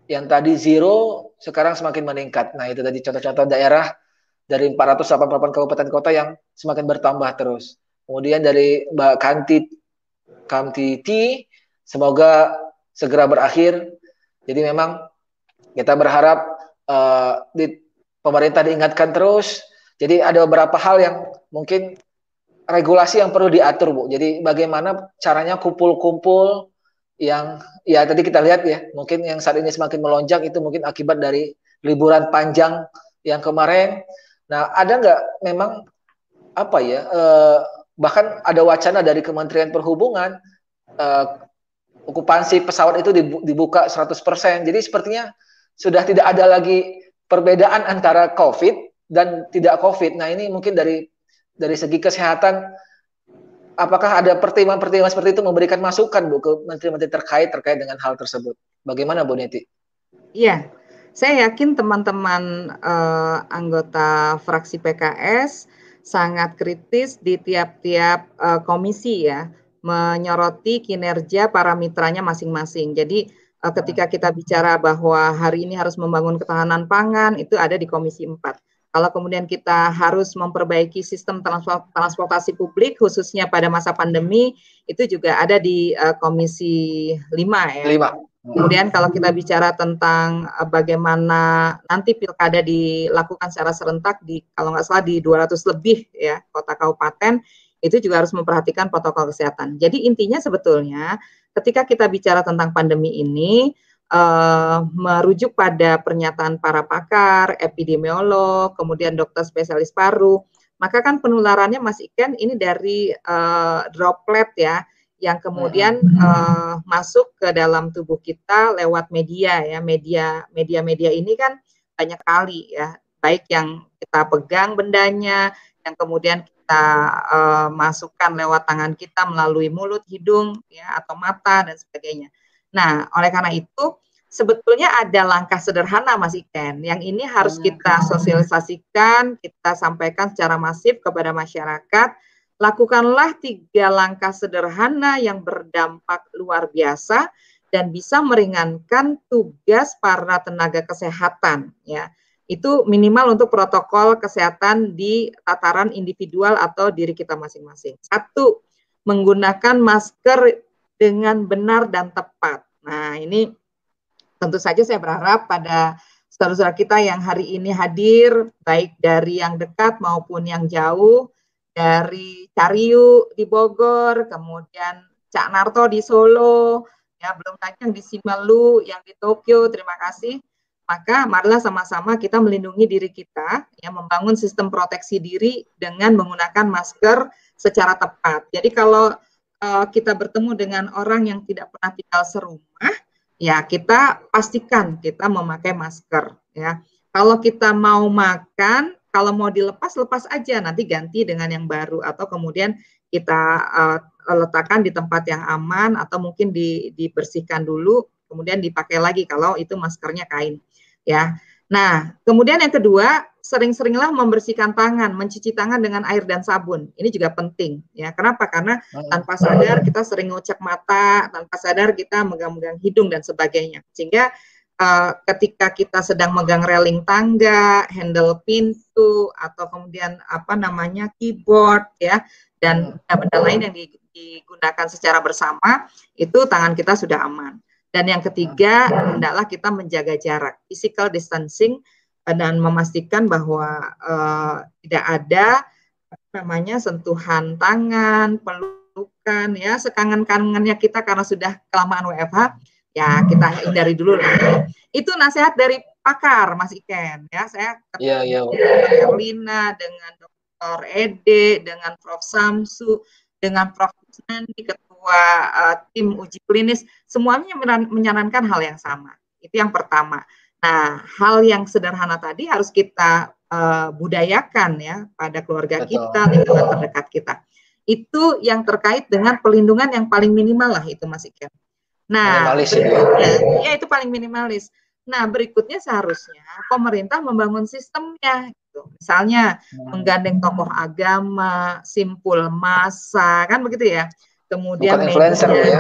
yang tadi zero sekarang semakin meningkat. Nah, itu tadi contoh-contoh daerah dari 488 kabupaten kota yang semakin bertambah terus. Kemudian dari Mbak Kanti Kamtiti semoga segera berakhir. Jadi memang kita berharap uh, di pemerintah diingatkan terus jadi ada beberapa hal yang mungkin regulasi yang perlu diatur, Bu. Jadi bagaimana caranya kumpul-kumpul yang ya tadi kita lihat ya, mungkin yang saat ini semakin melonjak itu mungkin akibat dari liburan panjang yang kemarin. Nah, ada nggak memang apa ya? Eh, bahkan ada wacana dari Kementerian Perhubungan eh, okupansi pesawat itu dibuka 100%. Jadi sepertinya sudah tidak ada lagi perbedaan antara COVID dan tidak COVID. Nah ini mungkin dari dari segi kesehatan, apakah ada pertimbangan-pertimbangan seperti itu memberikan masukan Bu ke menteri-menteri terkait terkait dengan hal tersebut? Bagaimana Bu Neti?
Iya, saya yakin teman-teman uh, anggota fraksi PKS sangat kritis di tiap-tiap uh, komisi ya menyoroti kinerja para mitranya masing-masing. Jadi uh, ketika kita bicara bahwa hari ini harus membangun ketahanan pangan itu ada di Komisi 4 kalau kemudian kita harus memperbaiki sistem transportasi publik khususnya pada masa pandemi itu juga ada di uh, Komisi 5 ya. 5. Kemudian kalau kita bicara tentang uh, bagaimana nanti pilkada dilakukan secara serentak di kalau nggak salah di 200 lebih ya kota kabupaten itu juga harus memperhatikan protokol kesehatan. Jadi intinya sebetulnya ketika kita bicara tentang pandemi ini uh, merujuk pada pernyataan para pakar, epidemiolog, kemudian dokter spesialis paru, maka kan penularannya Mas Iken ini dari uh, droplet ya yang kemudian uh, masuk ke dalam tubuh kita lewat media ya media media media ini kan banyak kali ya baik yang kita pegang bendanya yang kemudian kita uh, masukkan lewat tangan kita melalui mulut, hidung, ya atau mata dan sebagainya. Nah, oleh karena itu sebetulnya ada langkah sederhana Mas Iken yang ini harus kita sosialisasikan, kita sampaikan secara masif kepada masyarakat. Lakukanlah tiga langkah sederhana yang berdampak luar biasa dan bisa meringankan tugas para tenaga kesehatan ya itu minimal untuk protokol kesehatan di tataran individual atau diri kita masing-masing. Satu, menggunakan masker dengan benar dan tepat. Nah, ini tentu saja saya berharap pada saudara-saudara kita yang hari ini hadir, baik dari yang dekat maupun yang jauh, dari Cariu di Bogor, kemudian Cak Narto di Solo, ya belum lagi yang di Simalu, yang di Tokyo, terima kasih maka marilah sama-sama kita melindungi diri kita, ya membangun sistem proteksi diri dengan menggunakan masker secara tepat. Jadi kalau uh, kita bertemu dengan orang yang tidak pernah tinggal serumah, ya kita pastikan kita memakai masker. Ya, kalau kita mau makan, kalau mau dilepas lepas aja, nanti ganti dengan yang baru atau kemudian kita uh, letakkan di tempat yang aman atau mungkin di, dibersihkan dulu kemudian dipakai lagi kalau itu maskernya kain ya. Nah, kemudian yang kedua, sering-seringlah membersihkan tangan, mencuci tangan dengan air dan sabun. Ini juga penting, ya. Kenapa? Karena tanpa sadar kita sering ngucap mata, tanpa sadar kita megang-megang hidung dan sebagainya. Sehingga uh, ketika kita sedang megang railing tangga, handle pintu, atau kemudian apa namanya keyboard, ya, dan benda lain yang digunakan secara bersama, itu tangan kita sudah aman. Dan yang ketiga, hendaklah kita menjaga jarak, physical distancing, dan memastikan bahwa uh, tidak ada namanya sentuhan tangan, pelukan, ya sekangen-kangennya kita karena sudah kelamaan WFH, ya kita hindari dulu. Lah. Itu nasihat dari pakar, Mas Iken, ya saya ketemu yeah, yeah. dengan Erlina, dengan Dr. Ede, dengan Prof. Samsu, dengan Prof. Nandi, ketua uh, tim uji klinis semuanya menyarankan hal yang sama. Itu yang pertama. Nah, hal yang sederhana tadi harus kita uh, budayakan ya pada keluarga Betul. kita, lingkungan terdekat kita. Itu yang terkait dengan pelindungan yang paling minimal lah itu Mas Iken. Nah, minimalis, ya. ya itu paling minimalis. Nah, berikutnya seharusnya pemerintah membangun sistemnya gitu. Misalnya hmm. menggandeng tokoh agama, simpul masa, kan begitu ya kemudian Bukan influencer ya.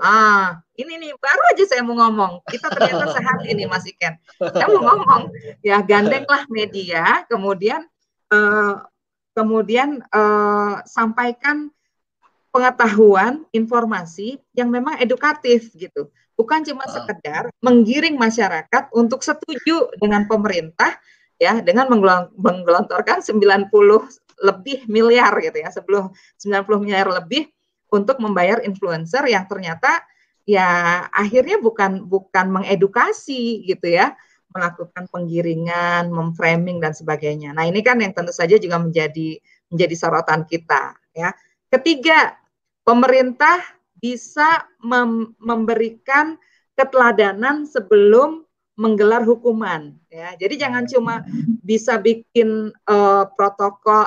Ah, ini nih baru aja saya mau ngomong. Kita ternyata sehat ini Mas Iken. Saya mau ngomong ya gandenglah media, kemudian uh, kemudian uh, sampaikan pengetahuan, informasi yang memang edukatif gitu. Bukan cuma ah. sekedar menggiring masyarakat untuk setuju dengan pemerintah ya dengan menggelontorkan 90 lebih miliar gitu ya, sebelum 90 miliar lebih untuk membayar influencer yang ternyata ya akhirnya bukan bukan mengedukasi gitu ya melakukan penggiringan, memframing dan sebagainya. Nah, ini kan yang tentu saja juga menjadi menjadi sorotan kita ya. Ketiga, pemerintah bisa mem memberikan keteladanan sebelum menggelar hukuman ya. Jadi jangan cuma bisa bikin uh, protokol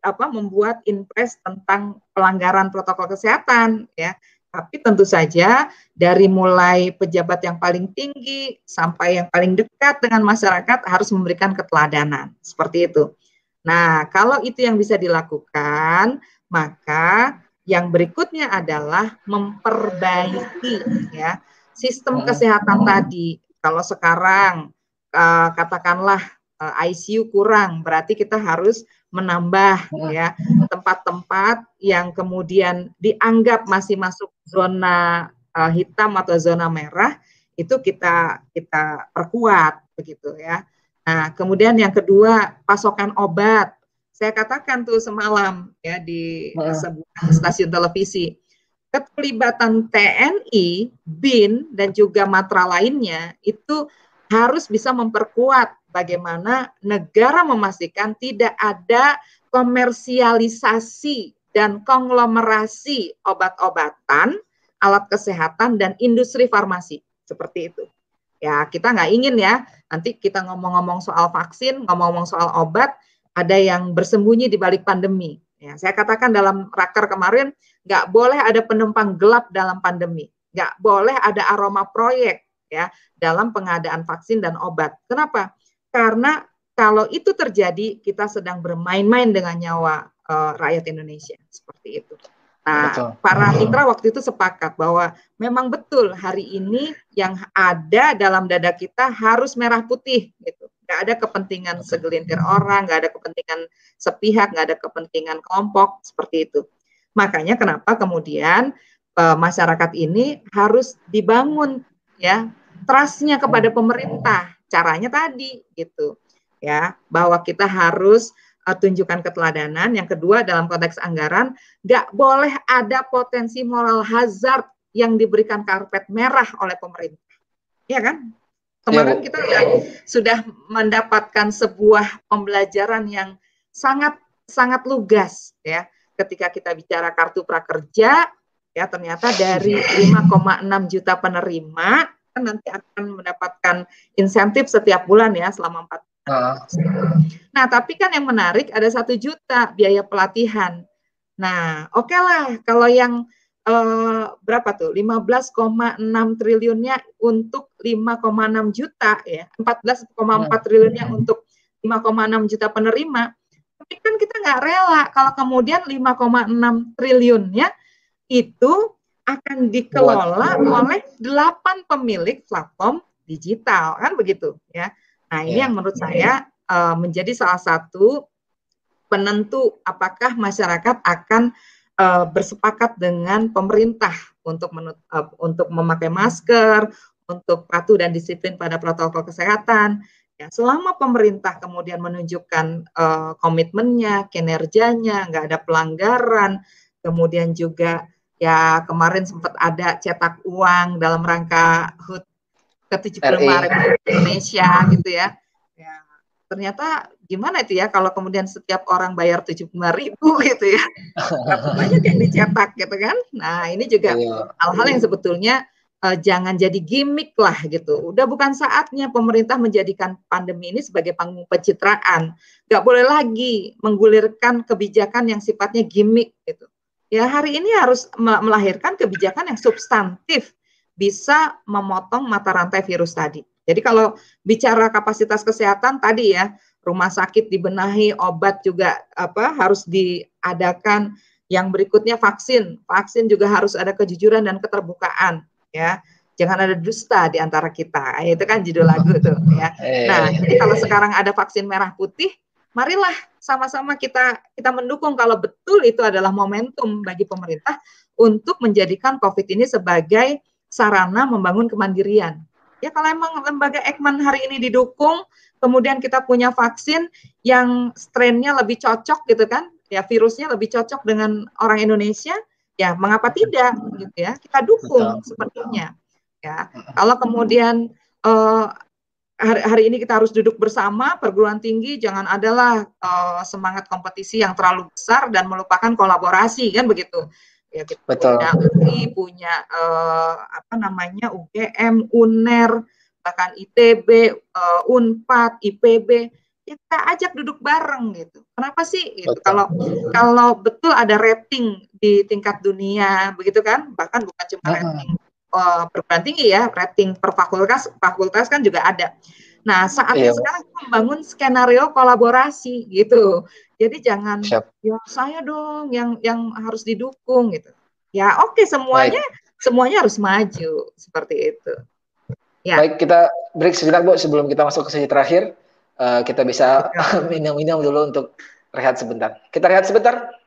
apa membuat impres tentang pelanggaran protokol kesehatan ya tapi tentu saja dari mulai pejabat yang paling tinggi sampai yang paling dekat dengan masyarakat harus memberikan keteladanan seperti itu. Nah, kalau itu yang bisa dilakukan, maka yang berikutnya adalah memperbaiki ya sistem kesehatan tadi. Kalau sekarang uh, katakanlah eh, ICU kurang, berarti kita harus menambah ya tempat-tempat yang kemudian dianggap masih masuk zona uh, hitam atau zona merah itu kita kita perkuat begitu ya. Nah, kemudian yang kedua pasokan obat. Saya katakan tuh semalam ya di sebuah stasiun televisi keterlibatan TNI, BIN dan juga matra lainnya itu harus bisa memperkuat bagaimana negara memastikan tidak ada komersialisasi dan konglomerasi obat-obatan, alat kesehatan dan industri farmasi seperti itu. Ya kita nggak ingin ya nanti kita ngomong-ngomong soal vaksin, ngomong-ngomong soal obat, ada yang bersembunyi di balik pandemi. Ya, saya katakan dalam raker kemarin nggak boleh ada penumpang gelap dalam pandemi, nggak boleh ada aroma proyek ya dalam pengadaan vaksin dan obat. Kenapa? Karena kalau itu terjadi kita sedang bermain-main dengan nyawa uh, rakyat Indonesia seperti itu. Nah, betul. para mitra waktu itu sepakat bahwa memang betul hari ini yang ada dalam dada kita harus merah putih gitu. Gak ada kepentingan segelintir orang, gak ada kepentingan sepihak, gak ada kepentingan kelompok seperti itu. Makanya kenapa kemudian uh, masyarakat ini harus dibangun ya trustnya kepada pemerintah. Caranya tadi gitu ya bahwa kita harus uh, tunjukkan keteladanan. Yang kedua dalam konteks anggaran, nggak boleh ada potensi moral hazard yang diberikan karpet merah oleh pemerintah. Ya kan? Kemarin ya, kita sudah, sudah mendapatkan sebuah pembelajaran yang sangat sangat lugas ya ketika kita bicara kartu prakerja ya ternyata dari 5,6 juta penerima kan nanti akan mendapatkan insentif setiap bulan ya selama 4 Nah, tapi kan yang menarik ada satu juta biaya pelatihan. Nah, oke okay lah kalau yang eh, berapa tuh 15,6 triliunnya untuk 5,6 juta ya, 14,4 hmm. triliunnya untuk 5,6 juta penerima. Tapi kan kita nggak rela kalau kemudian 5,6 triliunnya itu akan dikelola oleh delapan pemilik platform digital kan begitu ya. Nah, ini yeah. yang menurut saya uh, menjadi salah satu penentu apakah masyarakat akan uh, bersepakat dengan pemerintah untuk menut, uh, untuk memakai masker, untuk patuh dan disiplin pada protokol kesehatan. Ya, selama pemerintah kemudian menunjukkan uh, komitmennya, kinerjanya, nggak ada pelanggaran, kemudian juga ya kemarin sempat ada cetak uang dalam rangka HUT ke 75 Republik Indonesia gitu ya. ya. Ternyata gimana itu ya kalau kemudian setiap orang bayar 75 ribu gitu ya. banyak yang dicetak gitu kan. Nah ini juga iya. hal-hal yang sebetulnya uh, jangan jadi gimmick lah gitu. Udah bukan saatnya pemerintah menjadikan pandemi ini sebagai panggung pencitraan. Gak boleh lagi menggulirkan kebijakan yang sifatnya gimmick gitu. Ya hari ini harus melahirkan kebijakan yang substantif bisa memotong mata rantai virus tadi. Jadi kalau bicara kapasitas kesehatan tadi ya, rumah sakit dibenahi, obat juga apa harus diadakan. Yang berikutnya vaksin, vaksin juga harus ada kejujuran dan keterbukaan ya. Jangan ada dusta di antara kita. Itu kan judul lagu tuh ya. Eh. Nah, jadi kalau sekarang ada vaksin merah putih, marilah sama-sama kita kita mendukung kalau betul itu adalah momentum bagi pemerintah untuk menjadikan COVID ini sebagai sarana membangun kemandirian. Ya kalau emang lembaga Ekman hari ini didukung, kemudian kita punya vaksin yang strainnya lebih cocok gitu kan, ya virusnya lebih cocok dengan orang Indonesia, ya mengapa tidak gitu ya? Kita dukung Betul. sepertinya. Ya, kalau kemudian uh, hari, hari ini kita harus duduk bersama perguruan tinggi, jangan adalah uh, semangat kompetisi yang terlalu besar dan melupakan kolaborasi kan begitu ya kita Betul. punya UI, punya uh, apa namanya UGM, UNER, bahkan ITB, uh, eh, Unpad, IPB, ya kita ajak duduk bareng gitu. Kenapa sih? Gitu. Kalau kalau betul ada rating di tingkat dunia, begitu kan? Bahkan bukan cuma uh -huh. rating uh, perguruan tinggi ya, rating per fakultas, fakultas kan juga ada. Nah, saatnya iya. sekarang kita membangun skenario kolaborasi gitu. Jadi jangan Siap. ya saya dong yang yang harus didukung gitu. Ya oke okay, semuanya Baik. semuanya harus maju seperti itu.
Ya. Baik kita break sejenak Bu sebelum kita masuk ke sesi terakhir. Uh, kita bisa minum-minum dulu untuk rehat sebentar. Kita rehat sebentar.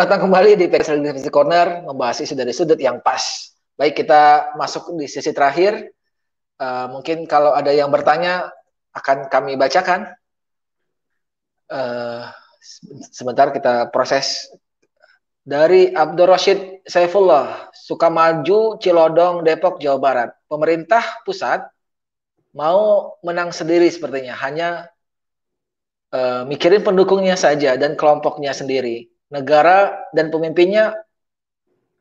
Datang kembali di PXL University Corner, membahas isu dari sudut yang pas. Baik, kita masuk di sesi terakhir. Uh, mungkin kalau ada yang bertanya, akan kami bacakan. Uh, sebentar kita proses dari Abdul Rashid Saifullah, Sukamaju, Cilodong, Depok, Jawa Barat. Pemerintah pusat mau menang sendiri sepertinya, hanya uh, mikirin pendukungnya saja dan kelompoknya sendiri. Negara dan pemimpinnya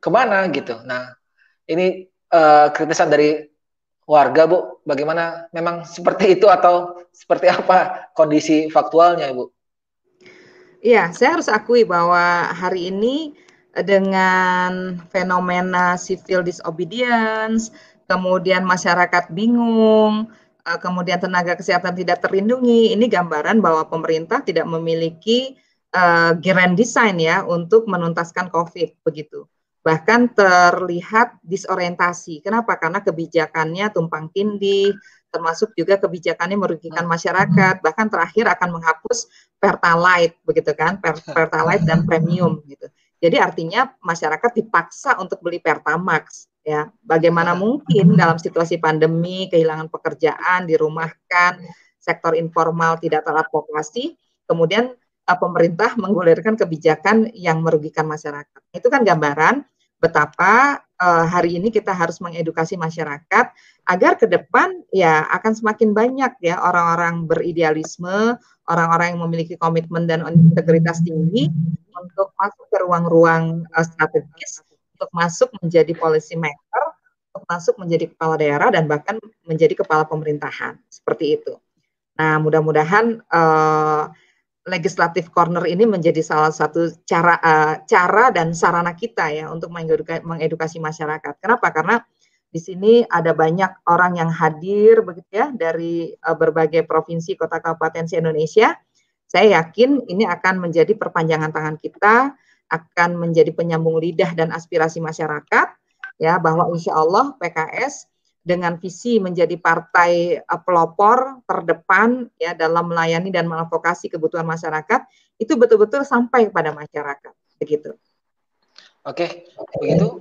ke mana gitu. Nah, ini uh, kritisan dari warga, Bu. Bagaimana? Memang seperti itu atau seperti apa kondisi faktualnya, Bu?
Iya, saya harus akui bahwa hari ini eh, dengan fenomena civil disobedience, kemudian masyarakat bingung, eh, kemudian tenaga kesehatan tidak terlindungi, ini gambaran bahwa pemerintah tidak memiliki uh, grand design ya untuk menuntaskan COVID begitu. Bahkan terlihat disorientasi. Kenapa? Karena kebijakannya tumpang tindih, termasuk juga kebijakannya merugikan masyarakat bahkan terakhir akan menghapus pertalite begitu kan pertalite dan premium gitu jadi artinya masyarakat dipaksa untuk beli pertamax ya bagaimana mungkin dalam situasi pandemi kehilangan pekerjaan dirumahkan sektor informal tidak teradvokasi kemudian pemerintah menggulirkan kebijakan yang merugikan masyarakat itu kan gambaran betapa uh, hari ini kita harus mengedukasi masyarakat agar ke depan ya akan semakin banyak ya orang-orang beridealisme, orang-orang yang memiliki komitmen dan integritas tinggi untuk masuk ke ruang-ruang uh, strategis, untuk masuk menjadi policy maker, untuk masuk menjadi kepala daerah dan bahkan menjadi kepala pemerintahan seperti itu. Nah, mudah-mudahan uh, legislatif corner ini menjadi salah satu cara uh, cara dan sarana kita ya untuk mengedukasi, mengedukasi masyarakat. Kenapa? Karena di sini ada banyak orang yang hadir begitu ya dari uh, berbagai provinsi, kota, kabupaten di Indonesia. Saya yakin ini akan menjadi perpanjangan tangan kita, akan menjadi penyambung lidah dan aspirasi masyarakat ya bahwa insya Allah PKS dengan visi menjadi partai uh, pelopor terdepan ya dalam melayani dan mengadvokasi kebutuhan masyarakat itu betul-betul sampai pada masyarakat begitu.
Oke, begitu.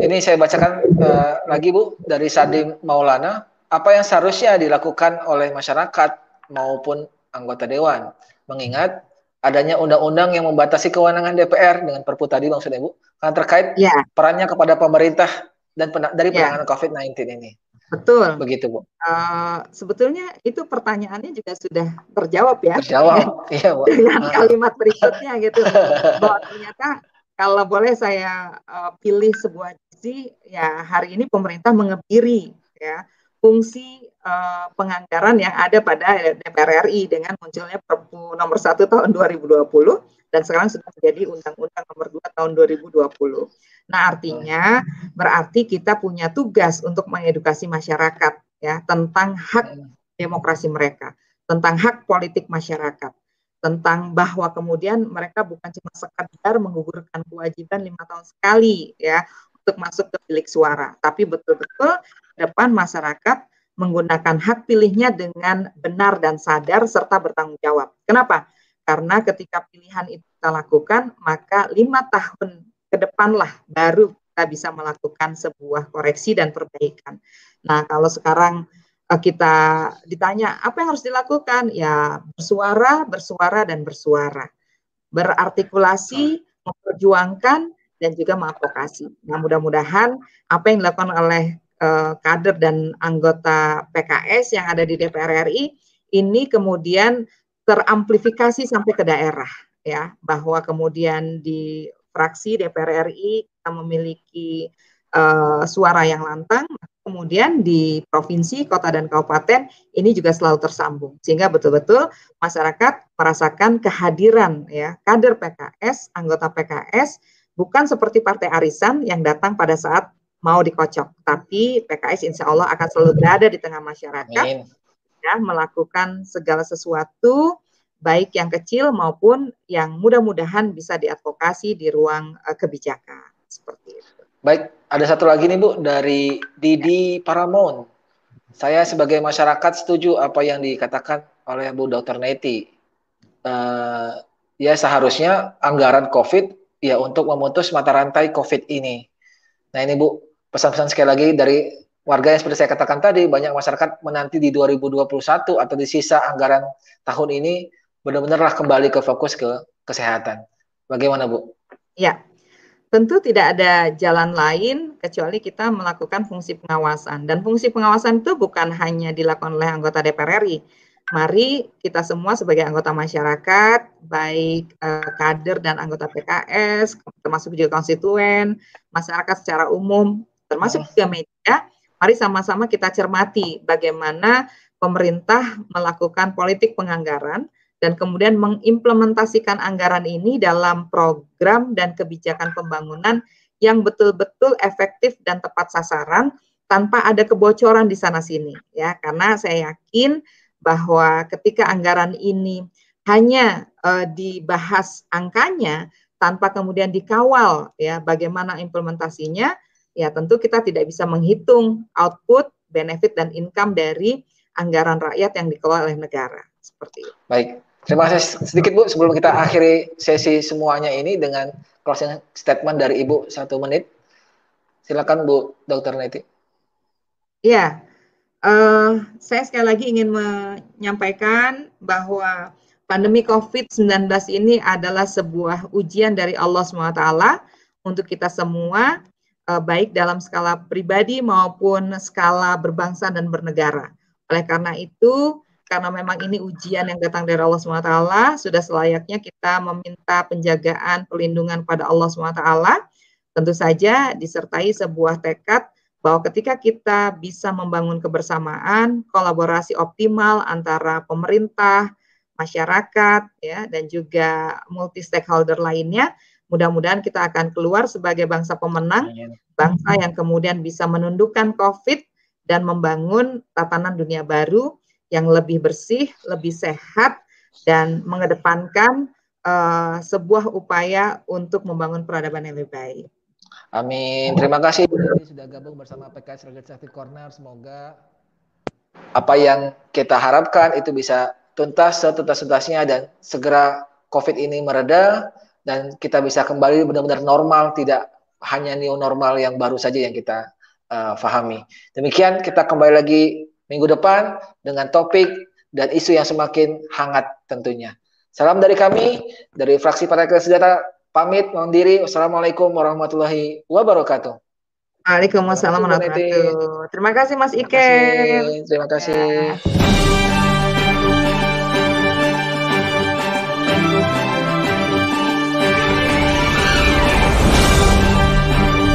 Ini saya bacakan uh, lagi Bu dari Sadim Maulana. Apa yang seharusnya dilakukan oleh masyarakat maupun anggota dewan, mengingat adanya undang-undang yang membatasi kewenangan DPR dengan Perpu tadi maksudnya Bu, karena terkait ya. perannya kepada pemerintah dan pen dari ya. penanganan ya. COVID-19 ini.
Betul.
Begitu, Bu.
Uh, sebetulnya itu pertanyaannya juga sudah terjawab ya.
Terjawab, iya, Bu.
Dengan ah. kalimat berikutnya gitu. Bahwa ternyata kalau boleh saya uh, pilih sebuah sisi, ya hari ini pemerintah mengebiri ya fungsi uh, penganggaran yang ada pada DPR RI dengan munculnya Perpu nomor 1 tahun 2020 dan sekarang sudah menjadi Undang-Undang nomor 2 tahun 2020. Nah, artinya berarti kita punya tugas untuk mengedukasi masyarakat ya tentang hak demokrasi mereka, tentang hak politik masyarakat, tentang bahwa kemudian mereka bukan cuma sekadar menggugurkan kewajiban lima tahun sekali ya untuk masuk ke bilik suara, tapi betul-betul depan masyarakat menggunakan hak pilihnya dengan benar dan sadar serta bertanggung jawab. Kenapa? Karena ketika pilihan itu kita lakukan, maka lima tahun ke depan lah baru kita bisa melakukan sebuah koreksi dan perbaikan. Nah, kalau sekarang uh, kita ditanya apa yang harus dilakukan? Ya, bersuara, bersuara dan bersuara. Berartikulasi, memperjuangkan dan juga mengadvokasi. Nah, mudah-mudahan apa yang dilakukan oleh uh, kader dan anggota PKS yang ada di DPR RI ini kemudian teramplifikasi sampai ke daerah ya bahwa kemudian di fraksi DPR RI kita memiliki uh, suara yang lantang kemudian di provinsi, kota dan kabupaten ini juga selalu tersambung sehingga betul-betul masyarakat merasakan kehadiran ya kader PKS, anggota PKS bukan seperti partai arisan yang datang pada saat mau dikocok. Tapi PKS insya Allah akan selalu berada di tengah masyarakat, Amin. Ya melakukan segala sesuatu baik yang kecil maupun yang mudah-mudahan bisa diadvokasi di ruang uh, kebijakan seperti itu.
Baik, ada satu lagi nih Bu dari Didi Paramount. Saya sebagai masyarakat setuju apa yang dikatakan oleh Bu Dr. Neti. Uh, ya seharusnya anggaran COVID ya untuk memutus mata rantai COVID ini. Nah ini Bu, pesan-pesan sekali lagi dari warga yang seperti saya katakan tadi, banyak masyarakat menanti di 2021 atau di sisa anggaran tahun ini benar-benarlah kembali ke fokus ke kesehatan. Bagaimana Bu?
Ya, tentu tidak ada jalan lain kecuali kita melakukan fungsi pengawasan. Dan fungsi pengawasan itu bukan hanya dilakukan oleh anggota DPR RI, mari kita semua sebagai anggota masyarakat, baik eh, kader dan anggota PKS, termasuk juga konstituen, masyarakat secara umum, termasuk juga media, mari sama-sama kita cermati bagaimana pemerintah melakukan politik penganggaran dan kemudian mengimplementasikan anggaran ini dalam program dan kebijakan pembangunan yang betul-betul efektif dan tepat sasaran tanpa ada kebocoran di sana sini ya. Karena saya yakin bahwa ketika anggaran ini hanya uh, dibahas angkanya tanpa kemudian dikawal ya bagaimana implementasinya ya tentu kita tidak bisa menghitung output, benefit dan income dari anggaran rakyat yang dikelola oleh negara seperti itu.
Baik. Terima kasih sedikit Bu sebelum kita akhiri sesi semuanya ini dengan closing statement dari Ibu satu menit. Silakan Bu Dr. Neti.
Ya, Uh, saya sekali lagi ingin menyampaikan bahwa pandemi COVID-19 ini adalah sebuah ujian dari Allah SWT untuk kita semua, baik dalam skala pribadi maupun skala berbangsa dan bernegara. Oleh karena itu, karena memang ini ujian yang datang dari Allah SWT, sudah selayaknya kita meminta penjagaan, pelindungan pada Allah SWT, tentu saja disertai sebuah tekad bahwa ketika kita bisa membangun kebersamaan, kolaborasi optimal antara pemerintah, masyarakat, ya, dan juga multi stakeholder lainnya, mudah-mudahan kita akan keluar sebagai bangsa pemenang, bangsa yang kemudian bisa menundukkan COVID dan membangun tatanan dunia baru yang lebih bersih, lebih sehat, dan mengedepankan uh, sebuah upaya untuk membangun peradaban yang lebih baik.
Amin. Terima kasih sudah gabung bersama PKS Legislative Corner. Semoga apa yang kita harapkan itu bisa tuntas setuntas-tuntasnya dan segera COVID ini mereda dan kita bisa kembali benar-benar normal, tidak hanya new normal yang baru saja yang kita uh, fahami. Demikian kita kembali lagi minggu depan dengan topik dan isu yang semakin hangat tentunya. Salam dari kami dari fraksi Partai Kesejahtera pamit mohon diri. Wassalamualaikum warahmatullahi wabarakatuh.
Waalaikumsalam warahmatullahi wabarakatuh. Terima kasih Mas Ike.
Terima kasih. Terima kasih. Ya.